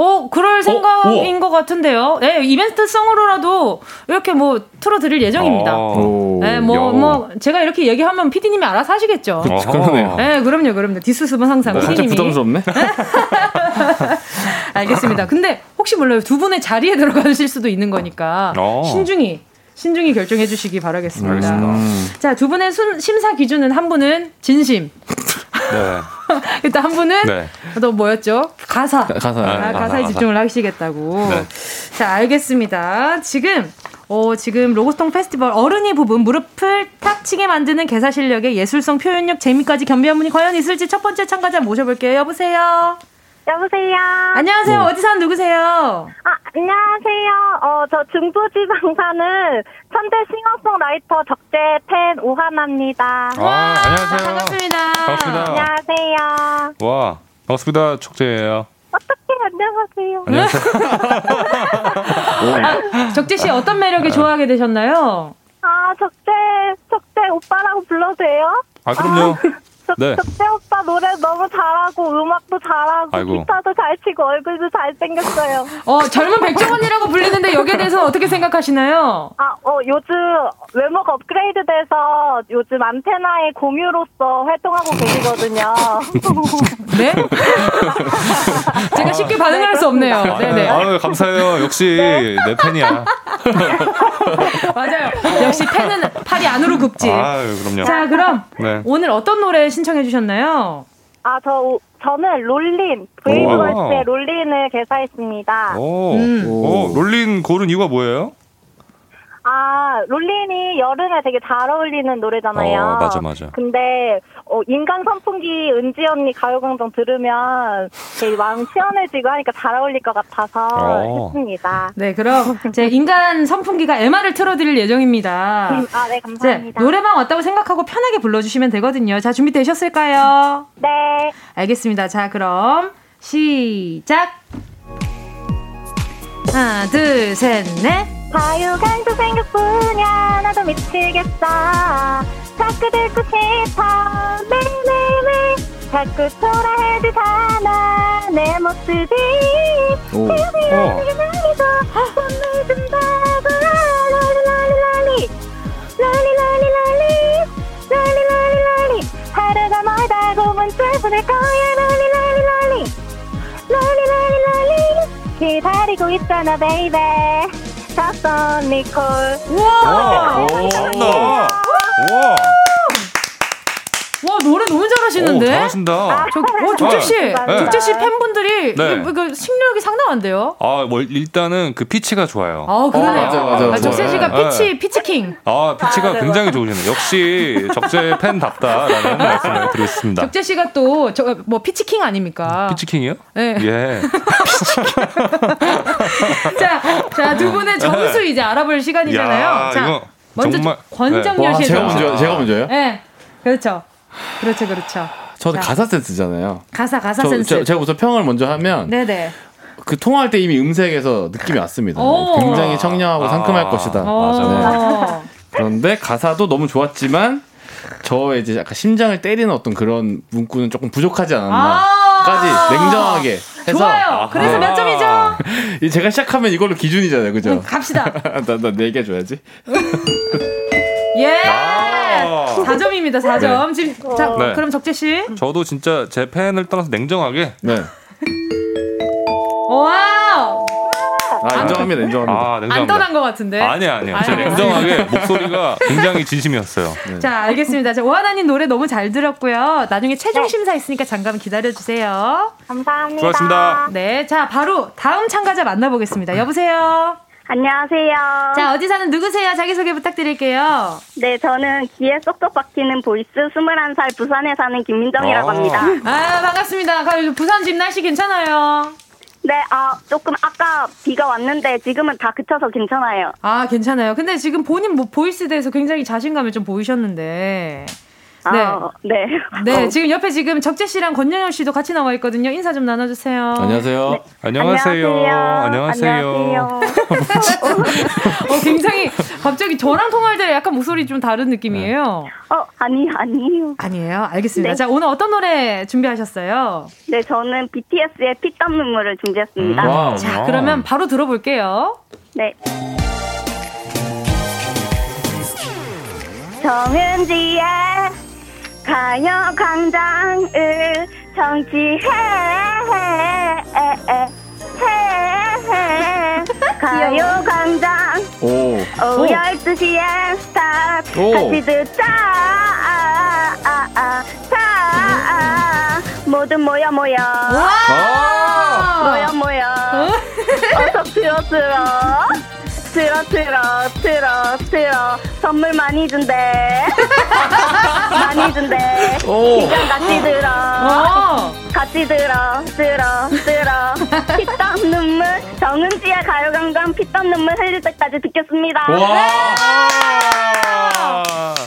어, 그럴 생각인 것 같은데요. 네, 이벤트성으로라도 이렇게 뭐 틀어드릴 예정입니다. 오. 네, 뭐, 야. 뭐, 제가 이렇게 얘기하면 피디님이 알아서 하시겠죠. 어허. 그러네요. 네, 그럼요, 그럼요. 뒷수습은 항상 살짝 피디님이. 부담스럽네. 알겠습니다. 근데 혹시 몰라요. 두 분의 자리에 들어가실 수도 있는 거니까. 어. 신중히 신중히 결정해 주시기 바라겠습니다. 알겠습니다. 자, 두 분의 순- 심사 기준은 한 분은 진심. 네. 일단 한 분은 네. 또 뭐였죠? 가사. 가사. 아, 네, 가사에 가사, 집중을 하시겠다고. 네. 자, 알겠습니다. 지금 어, 지금 로고스통 페스티벌 어른이 부분 무릎을 탁 치게 만드는 개사 실력에 예술성 표현력 재미까지 겸비한 분이 과연 있을지 첫 번째 참가자 모셔볼게요. 여보세요. 여보세요. 안녕하세요. 어 디 사는 누구세요? 아, 안녕하세요. 어, 저 중부지방 사는 천재 싱어송라이터 적재 팬 오하나입니다. 아, 안녕하세요. 반갑습니다. 반갑습니다. 안녕하세요. 와, 반갑습니다. 촉재예요. 어떻게 안녕하세요. 안녕하세요. 아, 적재 씨 어떤 매력이 좋아하게 되셨나요? 아, 적재, 적재 오빠라고 불러도 돼요? 아, 그럼요. 네. 적재 오빠 노래 너무 잘하고 음악도 잘하고 아이고. 기타도 잘 치고 얼굴도 잘생겼어요. 어, 젊은 백종원이라고 불리는데 여기에 대해서는 어떻게 생각하시나요? 아, 어, 요즘 외모가 업그레이드 돼서 요즘 안테나의 공유로서 활동하고 계시거든요. 네? 제가 쉽게 반응할 수 없네요. 네네. 아유, 감사해요. 역시 내 팬이야. 맞아요. 역시 팬은 팔이 안으로 굽지. 아유, 그럼요. 자, 그럼 네. 오늘 어떤 노래 신청해 주셨나요? 아, 저, 저는 롤린, 오. 브레이브걸스의 롤린을 개사했습니다. 오, 음. 오, 롤린 고른 이유가 뭐예요? 아, 롤린이 여름에 되게 잘 어울리는 노래잖아요. 어, 맞아, 맞아. 근데, 어, 인간 선풍기 은지 언니 가요광장 들으면 되게 마음 시원해지고 하니까 잘 어울릴 것 같아서 어. 했습니다. 네, 그럼 제 인간 선풍기가 MR을 틀어드릴 예정입니다. 음, 아, 네, 이제 감사합니다. 노래방 왔다고 생각하고 편하게 불러주시면 되거든요. 자, 준비되셨을까요? 네. 알겠습니다. 자, 그럼 시작. 하나, 둘, 셋, 넷. 가요광장 생각뿐이야 나도 미치겠어. 자꾸 듣고 싶어. 매일매일매일 자꾸 초라해지잖아 내 모습이. 오. 어. 손을 든다고. 랄리랄리랄리. 랄리랄리랄리. 랄리랄리랄리. 하루가 멀다고 문자 보낼 거야. 랄리랄리랄리. 랄리랄리랄리 기다리고 있잖아 baby 샀어 니콜 우와! 오, 잘한다. 우와. 와, 노래 너무 잘하시는데? 오, 잘하신다. 저, 어, 적재씨. 네. 적재씨 팬분들이 네. 이거, 이거 실력이 상당한데요? 아, 뭐 일단은 그 피치가 좋아요. 아, 그러네요. 맞아, 맞아, 맞아. 적재 씨가 네. 피치, pitch king. 아, 피치가 아, 네, 굉장히 좋으시네요. 역시 적재 팬답다라는 말씀을 드리고 싶습니다. 적재 씨가 또, 저, 뭐, pitch king 아닙니까? pitch king이요? 네. 예. 자, 자, 두 분의 점수 이제 알아볼 시간이잖아요. 야, 자, 이거 먼저 정말- 권정열 와, 씨의 제가. 먼저 제가 먼저요? 네. 그렇죠. 그렇죠, 그렇죠. 저는 자, 가사 센스잖아요. 가사, 가사 저, 센스. 저, 제가 우선 평을 먼저 하면 네네. 그 통화할 때 이미 음색에서 느낌이 왔습니다. 오. 굉장히 청량하고 상큼할 아. 것이다. 어. 그런데 가사도 너무 좋았지만 저의 이제 약간 심장을 때리는 어떤 그런 문구는 조금 부족하지 않았나까지 아. 냉정하게 해서 좋아요. 그래서 몇 점이죠? 이 제가 시작하면 이걸로 기준이잖아요, 그죠? 음, 갑시다. 나나네개 줘야지. 예! 야. 4점입니다, 4점. 지금, 자, 네. 그럼 적재 씨. 저도 진짜 제 팬을 떠나서 냉정하게. 네. wow! 아 인정합니다, 인정합니다. 아, 안 냉정합니다. 떠난 것 같은데. 아니야, 아니야. 진짜 아니, 냉정하게 목소리가 굉장히 진심이었어요. 자, 알겠습니다. 자, 오하나님 노래 너무 잘 들었고요. 나중에 최종 심사 있으니까 잠깐 기다려주세요. 감사합니다 수고하셨습니다. 네, 자, 바로 다음 참가자 만나보겠습니다. 여보세요? 안녕하세요 자, 어디 사는 누구세요? 자기소개 부탁드릴게요. 네 저는 귀에 쏙쏙 박히는 voice 21살 부산에 사는 김민정이라고 아. 합니다 아, 반갑습니다. 가- 부산 집 날씨 괜찮아요? 네 아 조금 아까 비가 왔는데 지금은 다 그쳐서 괜찮아요 아, 괜찮아요. 근데 지금 본인 뭐 voice에 대해서 굉장히 자신감을 좀 보이셨는데. 네. 아, 네. 네, 지금 옆에 지금 적재 씨랑 권정열 씨도 같이 나와 있거든요. 인사 좀 나눠주세요. 안녕하세요. 안녕하세요. 안녕하세요. 어, 굉장히 갑자기 저랑 통화할 때 약간 목소리 좀 다른 느낌이에요. 어, 아니, 아니에요. 아니에요? 알겠습니다. 네. 자, 오늘 어떤 노래 준비하셨어요? 네, 저는 BTS의 피땀 눈물을 준비했습니다. 음, wow. 자, 그러면 바로 들어볼게요. 네. 정은지의 가요광장을 정치해. 가요광장. 오. 오후 오. 12시에 스타트 오. 같이 듣자. 아, 아, 아, 자. 아, 모두 모여 모여. 아! 모여 모여. 어서 들어 들어 들어 들어 들어 들어 선물 많이 준대. 많이 준대. 오. 시간 같이 들어. 어. 같이 들어 들어 들어. 피땀 눈물. 정은지의 가요광장 피땀 눈물 흘릴 때까지 듣겠습니다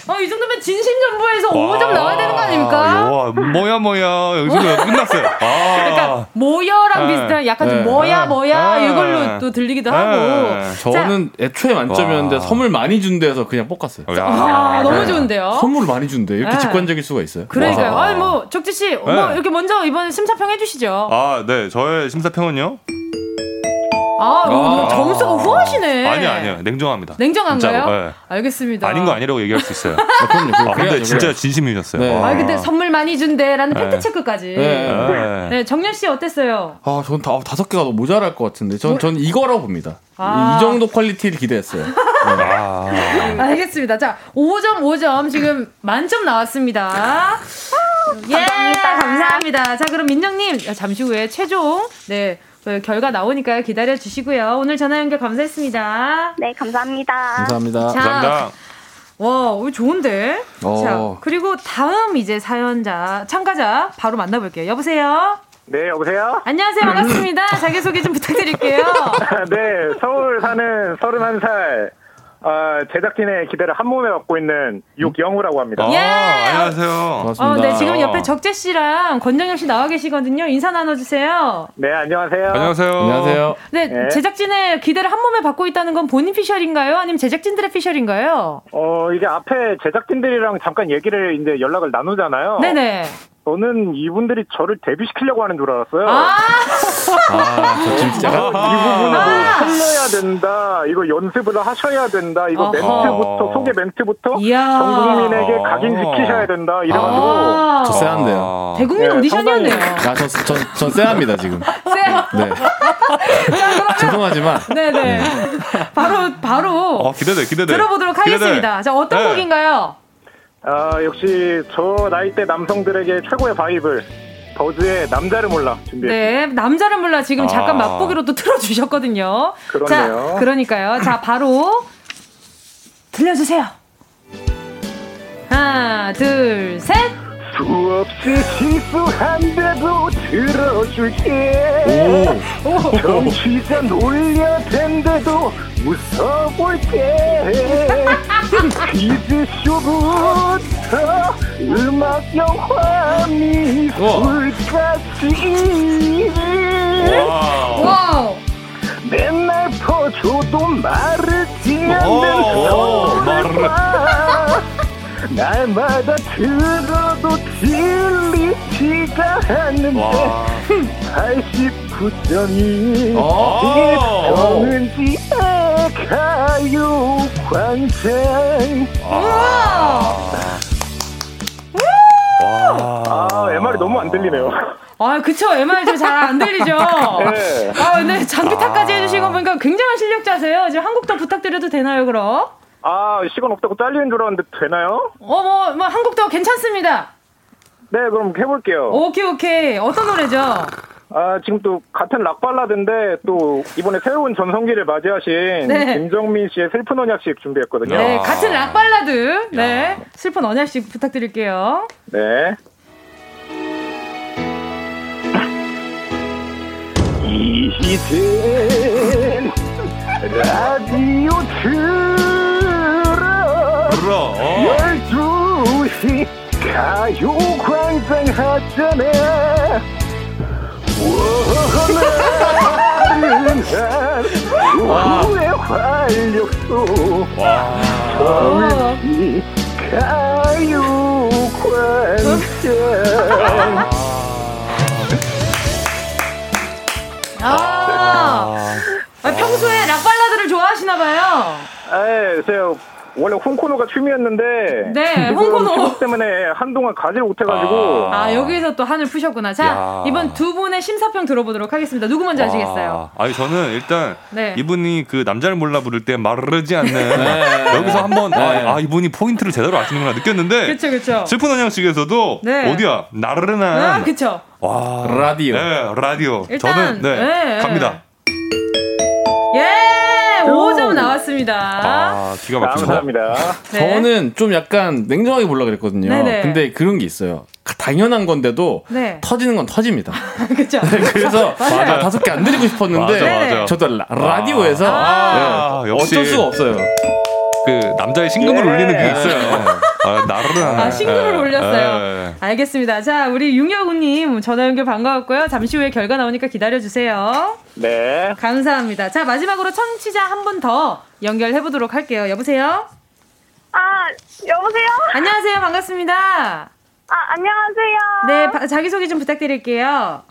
어, 이 정도면 진심 전부에서 5점 나와야 되는 거 아닙니까? 와, 뭐야 뭐야 여기서 끝났어요. 아. 그러니까 모여랑 네. 비슷한 약간 좀 네. 뭐야 뭐야 네. 이걸로 또 들리기도 네. 하고. 저는 애초에 만점이었는데 와. 선물 많이 준대서 그냥 볶았어요. 야. 아, 너무 네. 좋은데요. 선물 많이 준대. 이렇게 네. 직관적일 수가 있어요. 그러니까요. 와. 아니 뭐 적지 씨, 뭐 네. 이렇게 먼저 이번에 심사평 해주시죠. 아, 네. 저의 심사평은요? 아, 뭐 아. 점수가 후하시네. 아니요, 아니요. 냉정합니다. 냉정한가요? 네. 알겠습니다. 아닌 거 아니라고 얘기할 수 있어요. 아, 그럼요. 그럼 아, 근데 그래야죠, 진짜. 진심이셨어요. 네. 와. 아, 근데 선물 많이 준대라는 네. fact check까지. 네. 네. 네, 정열 씨 어땠어요? 아, 전 다, 다섯 개가 너무 모자랄 것 같은데. 전, 전 이거라고 봅니다. 아. 이, 이 정도 quality를 기대했어요. 아. 알겠습니다. 자, 5점, 5점 지금 만점 나왔습니다. 예, 감사합니다. 감사합니다. 자, 그럼 민정님 잠시 후에 최종 네그 결과 나오니까요. 기다려 주시고요. 오늘 전화 연결 감사했습니다. 네 감사합니다 감사합니다. 자, 감사합니다. 와, 오, 좋은데. 어. 자, 그리고 다음 이제 사연자 참가자 바로 만나볼게요. 여보세요. 네, 여보세요? 안녕하세요. 반갑습니다. 자기소개 좀 부탁드릴게요. 네, 서울 사는 31살, 어, 제작진의 기대를 한 몸에 얻고 있는 육영우라고 합니다. 아, 예. 안녕하세요. 반갑습니다. 어, 네, 지금 옆에 적재 씨랑 권정열 씨 나와 계시거든요. 인사 나눠주세요. 네, 안녕하세요. 안녕하세요. 안녕하세요. 네, 네. 제작진의 기대를 한 몸에 받고 있다는 건 본인 피셜인가요? 아니면 제작진들의 피셜인가요? 어, 이게 앞에 제작진들이랑 잠깐 얘기를 이제 연락을 나누잖아요. 네네. 저는 이분들이 저를 데뷔시키려고 하는 줄 알았어요. 아, 아, 저 지금 진짜. 이 부분을 아. 뭐 살려야 된다. 이거 연습을 하셔야 된다. 이거 어허. 멘트부터 소개 멘트부터 이야. 전 국민에게 각인시키셔야 된다. 이래가지고 아, 저 쎄한데요. 대국민 네, 오디션이었네요. 아, 저, 저, 전 쎄합니다, 지금. 쎄. 네. 죄송하지만. 네네. 바로, 바로 어, 기대돼, 기대돼. 들어보도록 기대돼. 하겠습니다. 자, 어떤 네. 곡인가요? 아, 역시 저 나이대 남성들에게 최고의 바이블 버즈의 남자를 몰라 준비했습니다. 네, 남자를 몰라 지금 잠깐 아. 맛보기로 또 틀어주셨거든요. 그렇네요. 자, 그러니까요. 자, 바로 들려주세요. 하나, 둘, 셋. 수없이 실수한데도 들어줄게 정치자 놀려댄데도 웃어볼게 퀴즈쇼부터 음악 영화 미술까지 wow. 맨날 퍼줘도 마르지 오, 않는 마르. 선물과 날마다 들어도 질리지가 않는데 와. 89점이 오. 정은지 의 가요광장 아 MR이 너무 안 들리네요 아, 그쵸. MR 좀 잘 안 들리죠? 네. 아, 근데 장비타까지 해주신 거 보니까 굉장한 실력자세요. 이제 한곡더 부탁드려도 되나요, 그럼? 아 시간 없다고 잘리는 줄 알았는데 되나요? 어, 뭐, 뭐, 한곡더 괜찮습니다. 네 그럼 해볼게요 오케이, 오케이. 어떤 노래죠? 아, 지금 또 같은 락 발라드인데 또 이번에 새로운 전성기를 맞이하신 네. 김정민 씨의 슬픈 언약식 준비했거든요. 네, 같은 락발라드. 네. 슬픈 언약식 부탁드릴게요. 네. 이젠 라디오 들어 들어. 어. 12시 가요광장 하잖아 원하는 후회 활력소 서울시 가요광장 아, 아, 평소에 락 발라드를 좋아하시나 봐요. 네, 제가 원래 혼코노가 취미였는데 네, 혼코노. 때문에 한동안 가지를 못해가지고 아, 여기서 또 한을 푸셨구나. 자, 야. 이번 두 분의 심사평 들어보도록 하겠습니다. 누구 먼저 하시겠어요? 아, 아니 저는 일단 네. 이분이 그 남자를 몰라 부를 때 마르지 않는 네. 여기서 한번 네. 아, 아, 이분이 포인트를 제대로 아시는구나 느꼈는데 그쵸, 그쵸. 슬픈 언약식에서도 네. 어디야 나르는 아, 그쵸. 와 라디오. 네 라디오 일단, 저는 네, 네. 갑니다 5점 나왔습니다. 아 기가 막히죠 감사합니다. 네. 저는 좀 약간 냉정하게 보려 그랬거든요. 네네. 근데 그런 게 있어요. 당연한 건데도 네. 터지는 건 터집니다. 그쵸. 그래서 맞아요. 아, 다섯 개 안 드리고 싶었는데 맞아, 맞아. 저도 라, 디오에서 아, 역시. 어쩔 수가 없어요. 그 남자의 신금을 예. 울리는 게 있어요 아 나르는 아, 신금을 네. 올렸어요. 네. 알겠습니다. 자, 우리 윤여우님 전화 연결 반가웠고요. 잠시 후에 결과 나오니까 기다려주세요. 네. 감사합니다. 자, 마지막으로 청취자 한 분 더 연결해 보도록 할게요. 여보세요? 아, 여보세요? 안녕하세요. 반갑습니다. 아, 안녕하세요. 네, 바- 자기소개 좀 부탁드릴게요.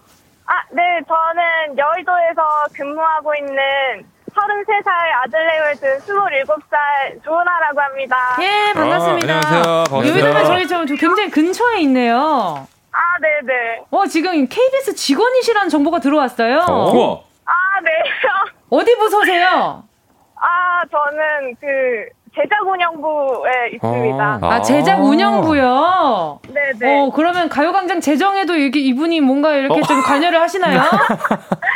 아, 네, 저는 여의도에서 근무하고 있는 33살 아들 레월드 27살 조은아라고 합니다. 예, 반갑습니다. 아, 안녕하세요. 반갑습니다. 저희 좀 굉장히 근처에 있네요. 아, 네네. 어, 지금 KBS 직원이시라는 정보가 들어왔어요. 우와. 아, 네. 어디 부서세요? 아, 저는 그 제작 운영부에 있습니다. 아, 제작 운영부요. 네네. 어, 그러면 가요광장 재정에도 이게 이분이 뭔가 이렇게 어. 좀 관여를 하시나요?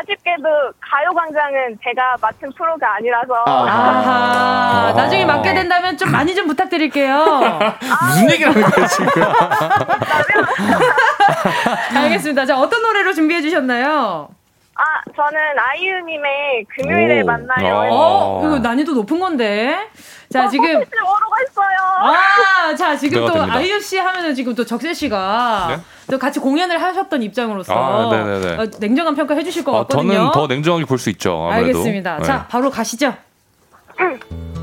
아쉽게도 가요광장은 제가 맡은 프로가 아니라서. 아하. 나중에 맡게 된다면 좀 많이 좀 부탁드릴게요. 무슨 얘기를 하는 거야 지금? 알겠습니다. 자, 어떤 노래로 준비해 주셨나요? 아, 저는 아이유님의 금요일에 오. 만나요. 어, 이거 난이도 높은 건데. 자, 지금. 씨 오러가 있어요. 아, 자, 지금 또 됩니다. 아이유 씨 하면은 지금 또 적세 씨가 네? 또 같이 공연을 하셨던 입장으로서 아. 어, 냉정한 평가 해주실 것 아, 같거든요. 저는 더 냉정하게 볼 수 있죠 아무래도 알겠습니다. 네. 자, 바로 가시죠.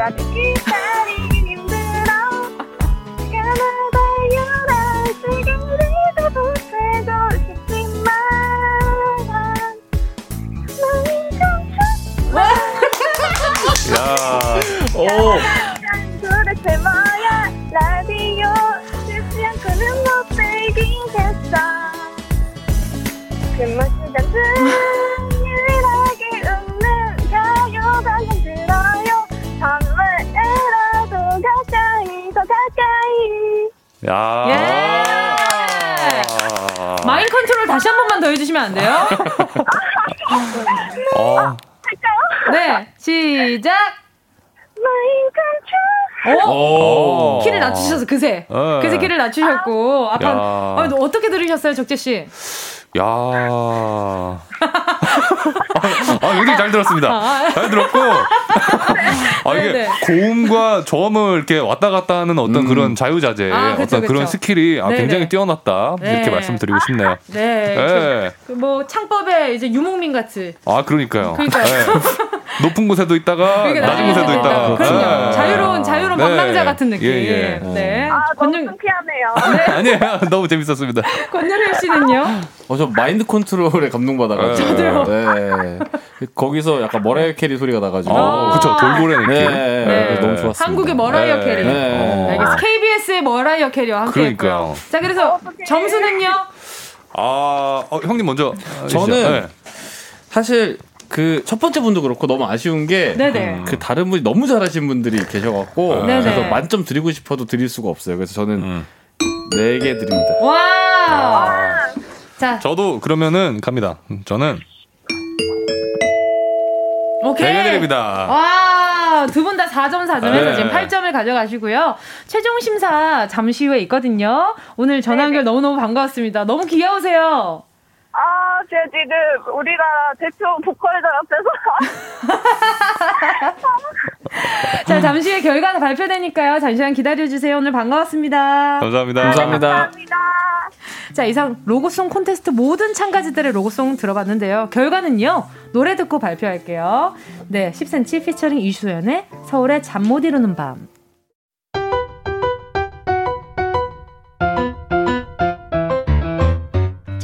퇴근까지 기다리기 힘들어. 가나봐요 날 시간을 더 보내고 싶지만. 넌야 오. 도대체 뭐야 라디오 듣지 않고는 못 들기겠어. 근무 시간 야. 예. 마인 컨트롤 다시 한 번만 더 해주시면 안 돼요? 어, 할까요? 네, 시작. mind control 오, 오. 키를 낮추셔서 그새 네. 그새 키를 낮추셨고 아빠 야. 아, 너 어떻게 들으셨어요, 적재 씨? 야. 아, 굉장히 잘 들었습니다. 잘 들었고. 아, 이게 네네. 고음과 저음을 이렇게 왔다 갔다 하는 어떤 그런 자유자재, 아, 그쵸, 어떤 그런 그쵸. skill이 아, 네네. 굉장히 뛰어났다. 네. 이렇게 말씀드리고 싶네요. 네, 네. 그, 뭐 창법의 이제 유목민 같이 아, 그러니까요. 그러니까요. 네. 높은 곳에도 있다가 그러니까 낮은 곳에도 있다가. 그럼요. 네. 자유로운 자유로운 네. 방랑자 같은 느낌. 예, 예. 네. 아 너무 권영 창피하네요 아니에요. 너무 재밌었습니다. 권정열 씨는요? 어, 저 mind control에 감동받아가지고. 저도요. 네. 거기서 약간 머라이어 캐리 소리가 나가지고. 어, 그쵸. 돌고래 느낌. 네. 네. 너무 좋았습니다. 한국의 머라이어 네. 캐리. 네. 알겠습니다. KBS의 머라이어 캐리와 함께했고요. 그러니까요. 자, 그래서 점수는요? 아, 어, 형님 먼저. 저는 네. 사실 그첫 번째 분도 그렇고 너무 아쉬운 게 네네. 그 다른 분이 너무 잘하신 분들이 계셔갖고 네네. 그래서 만점 드리고 싶어도 드릴 수가 없어요. 그래서 저는 음. 네개 드립니다. 와. 자, 저도 그러면은 갑니다. 저는 오케이. 네개 드립니다. 와, 두 분 다 4점 4점에서 네. 지금 8점을 가져가시고요. 최종 심사 잠시 후에 있거든요. 오늘 전화 연결 너무너무 반가웠습니다. 너무 귀여우세요. 아 제가 지금 우리나라 대표 보컬들 앞에서 자, 잠시 후에 결과가 발표되니까요. 잠시만 기다려주세요. 오늘 반가웠습니다. 감사합니다. 감사합니다. 감사합니다 자, 이상 로고송 콘테스트 모든 참가자들의 로고송 들어봤는데요. 결과는요, 노래 듣고 발표할게요. 네, 10cm 피처링 이수연의 서울의 잠 못 이루는 밤.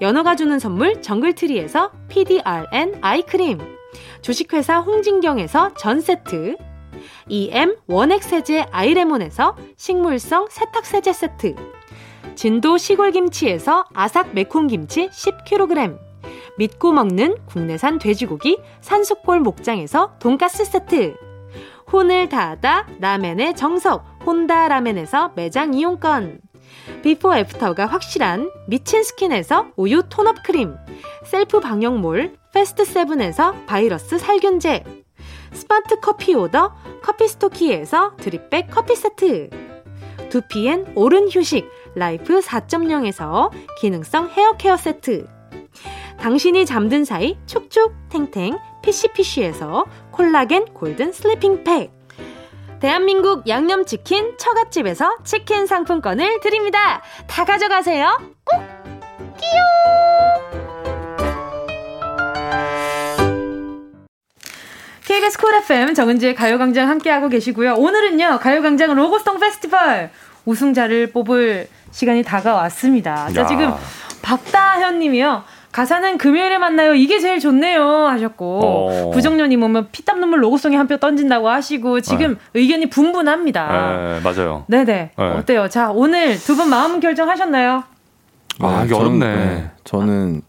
연어가 주는 선물 정글트리에서 PDRN 아이크림, 주식회사 홍진경에서 전 세트, EM 원액세제 아이레몬에서 식물성 세탁세제 세트, 진도 시골김치에서 아삭 매콤김치 10kg, 믿고 먹는 국내산 돼지고기 산수골 목장에서 돈가스 세트, 혼을 다하다 라멘의 정석 혼다 라멘에서 매장 이용권, 비포 애프터가 확실한 미친 스킨에서 우유 tone-up 크림, 셀프 방역몰 패스트 세븐에서 바이러스 살균제, 스마트 커피 오더 커피스토키에서 drip bag 커피 세트, 두피엔 오른 휴식 라이프 4.0에서 기능성 헤어 케어 세트, 당신이 잠든 사이 촉촉 탱탱 피시피시에서 콜라겐 골든 슬리핑 팩, 대한민국 양념치킨 처갓집에서 치킨 상품권을 드립니다. 다 가져가세요. 꼭! 끼용! KBS 쿨 FM 정은지의 가요광장 함께하고 계시고요. 오늘은요, 가요광장 로고송 페스티벌 우승자를 뽑을 시간이 다가왔습니다. 자, 야. 지금 박다현 님이요. 가사는 금요일에 만나요. 이게 제일 좋네요. 하셨고. 어. 부정년이 오면 피땀 눈물 로고송에 한 표 던진다고 하시고, 지금 의견이 분분합니다. 네, 맞아요. 네네. 네. 어때요? 자, 오늘 두 분 마음 결정하셨나요? 아, 이게 저는, 어렵네. 네, 저는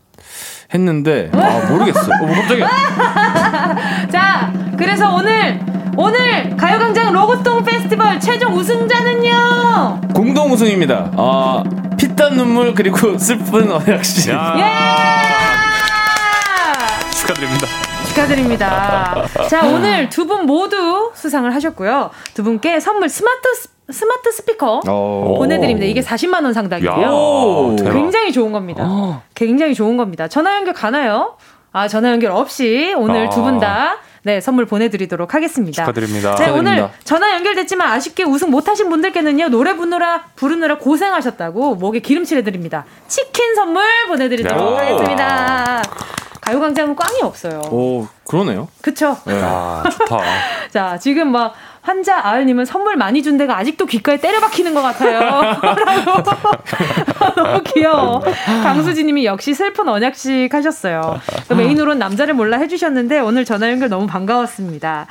했는데 아, 모르겠어요. 어, 뭐 갑자기 자, 그래서 오늘, 오늘 가요광장 로고송 페스티벌 최종 우승자는요! 공동 우승입니다. 아, 피 땀 눈물 그리고 슬픈 언약식. 축하드립니다. 축하드립니다. 자, 오늘 두 분 모두 수상을 하셨고요. 두 분께 선물 스마트, 스- 스마트 스피커 오. 보내드립니다. 이게 40만 원 상당이에요. 야, 대박. 굉장히 좋은 겁니다. 굉장히 좋은 겁니다. 전화 연결 가나요? 아, 전화 연결 없이 오늘 아. 두분 다 네, 선물 보내드리도록 하겠습니다. 축하드립니다. 네, 오늘 축하드립니다. 전화 연결됐지만 아쉽게 우승 못하신 분들께는요, 노래 부르느라, 부르느라 고생하셨다고 목에 기름칠 해드립니다. 치킨 선물 보내드리도록 야. 하겠습니다. 가요광장은 꽝이 없어요. 오, 그러네요. 그쵸? 네. 아, 좋다. 자, 지금 막 환자 아을님은 선물 많이 준 데가 아직도 귓가에 때려 박히는 것 같아요. 라고. 너무 귀여워. 강수지님이 역시 슬픈 언약식 하셨어요. 또 메인으로는 남자를 몰라 해주셨는데 오늘 전화 연결 너무 반가웠습니다.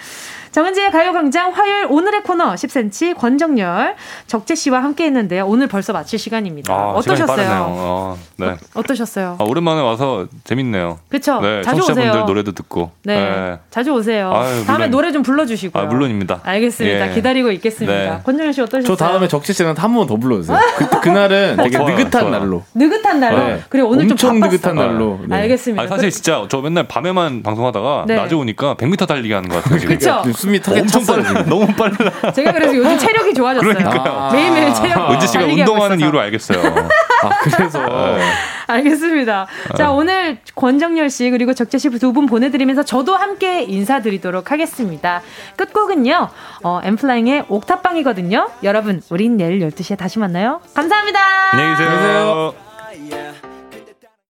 정은지의 가요광장 화요일 오늘의 코너 10cm 권정열 적재 씨와 함께 했는데요. 오늘 벌써 마칠 시간입니다. 아, 어떠셨어요? 빠르네요. 어, 네. 어 떠셨어요? 아, 오랜만에 와서 재밌네요. 그쵸? 네, 자주 청취자분들 오세요. 노래도 듣고. 네. 자주 오세요. 아유, 다음에 물론- 노래 좀 불러주시고요. 아, 물론입니다. 알겠습니다. 예. 기다리고 있겠습니다. 네. 권정열 씨 어떠셨어요? 저 다음에 적재 씨랑 한번 더 불러주세요. 그, 그날은 되게 어, 좋아요, 느긋한 좋아요. 날로. 느긋한 날로. 네. 그래 오늘 엄청 좀 바빴어. 느긋한 날로. 네. 알겠습니다. 아니, 사실 진짜 저 맨날 밤에만 방송하다가 네. 낮에 오니까 100m 달리기 하는 것 같아요. 그쵸? 숨이 턱에 엄청. 빨라. 너무 빨라. 제가 그래서 요즘 체력이 좋아졌어요. 그러니까요. 매일매일 체력 은지 씨가 운동하는. 이유로 알겠어요. 아, 그래서. 네. 알겠습니다. 자 오늘 권정열 씨 그리고 적재 씨 두 분 보내드리면서 저도 함께 인사드리도록 하겠습니다. 끝곡은요. 어, 엠플라잉의 옥탑방이거든요. 여러분 우린 내일 12시에 다시 만나요. 감사합니다.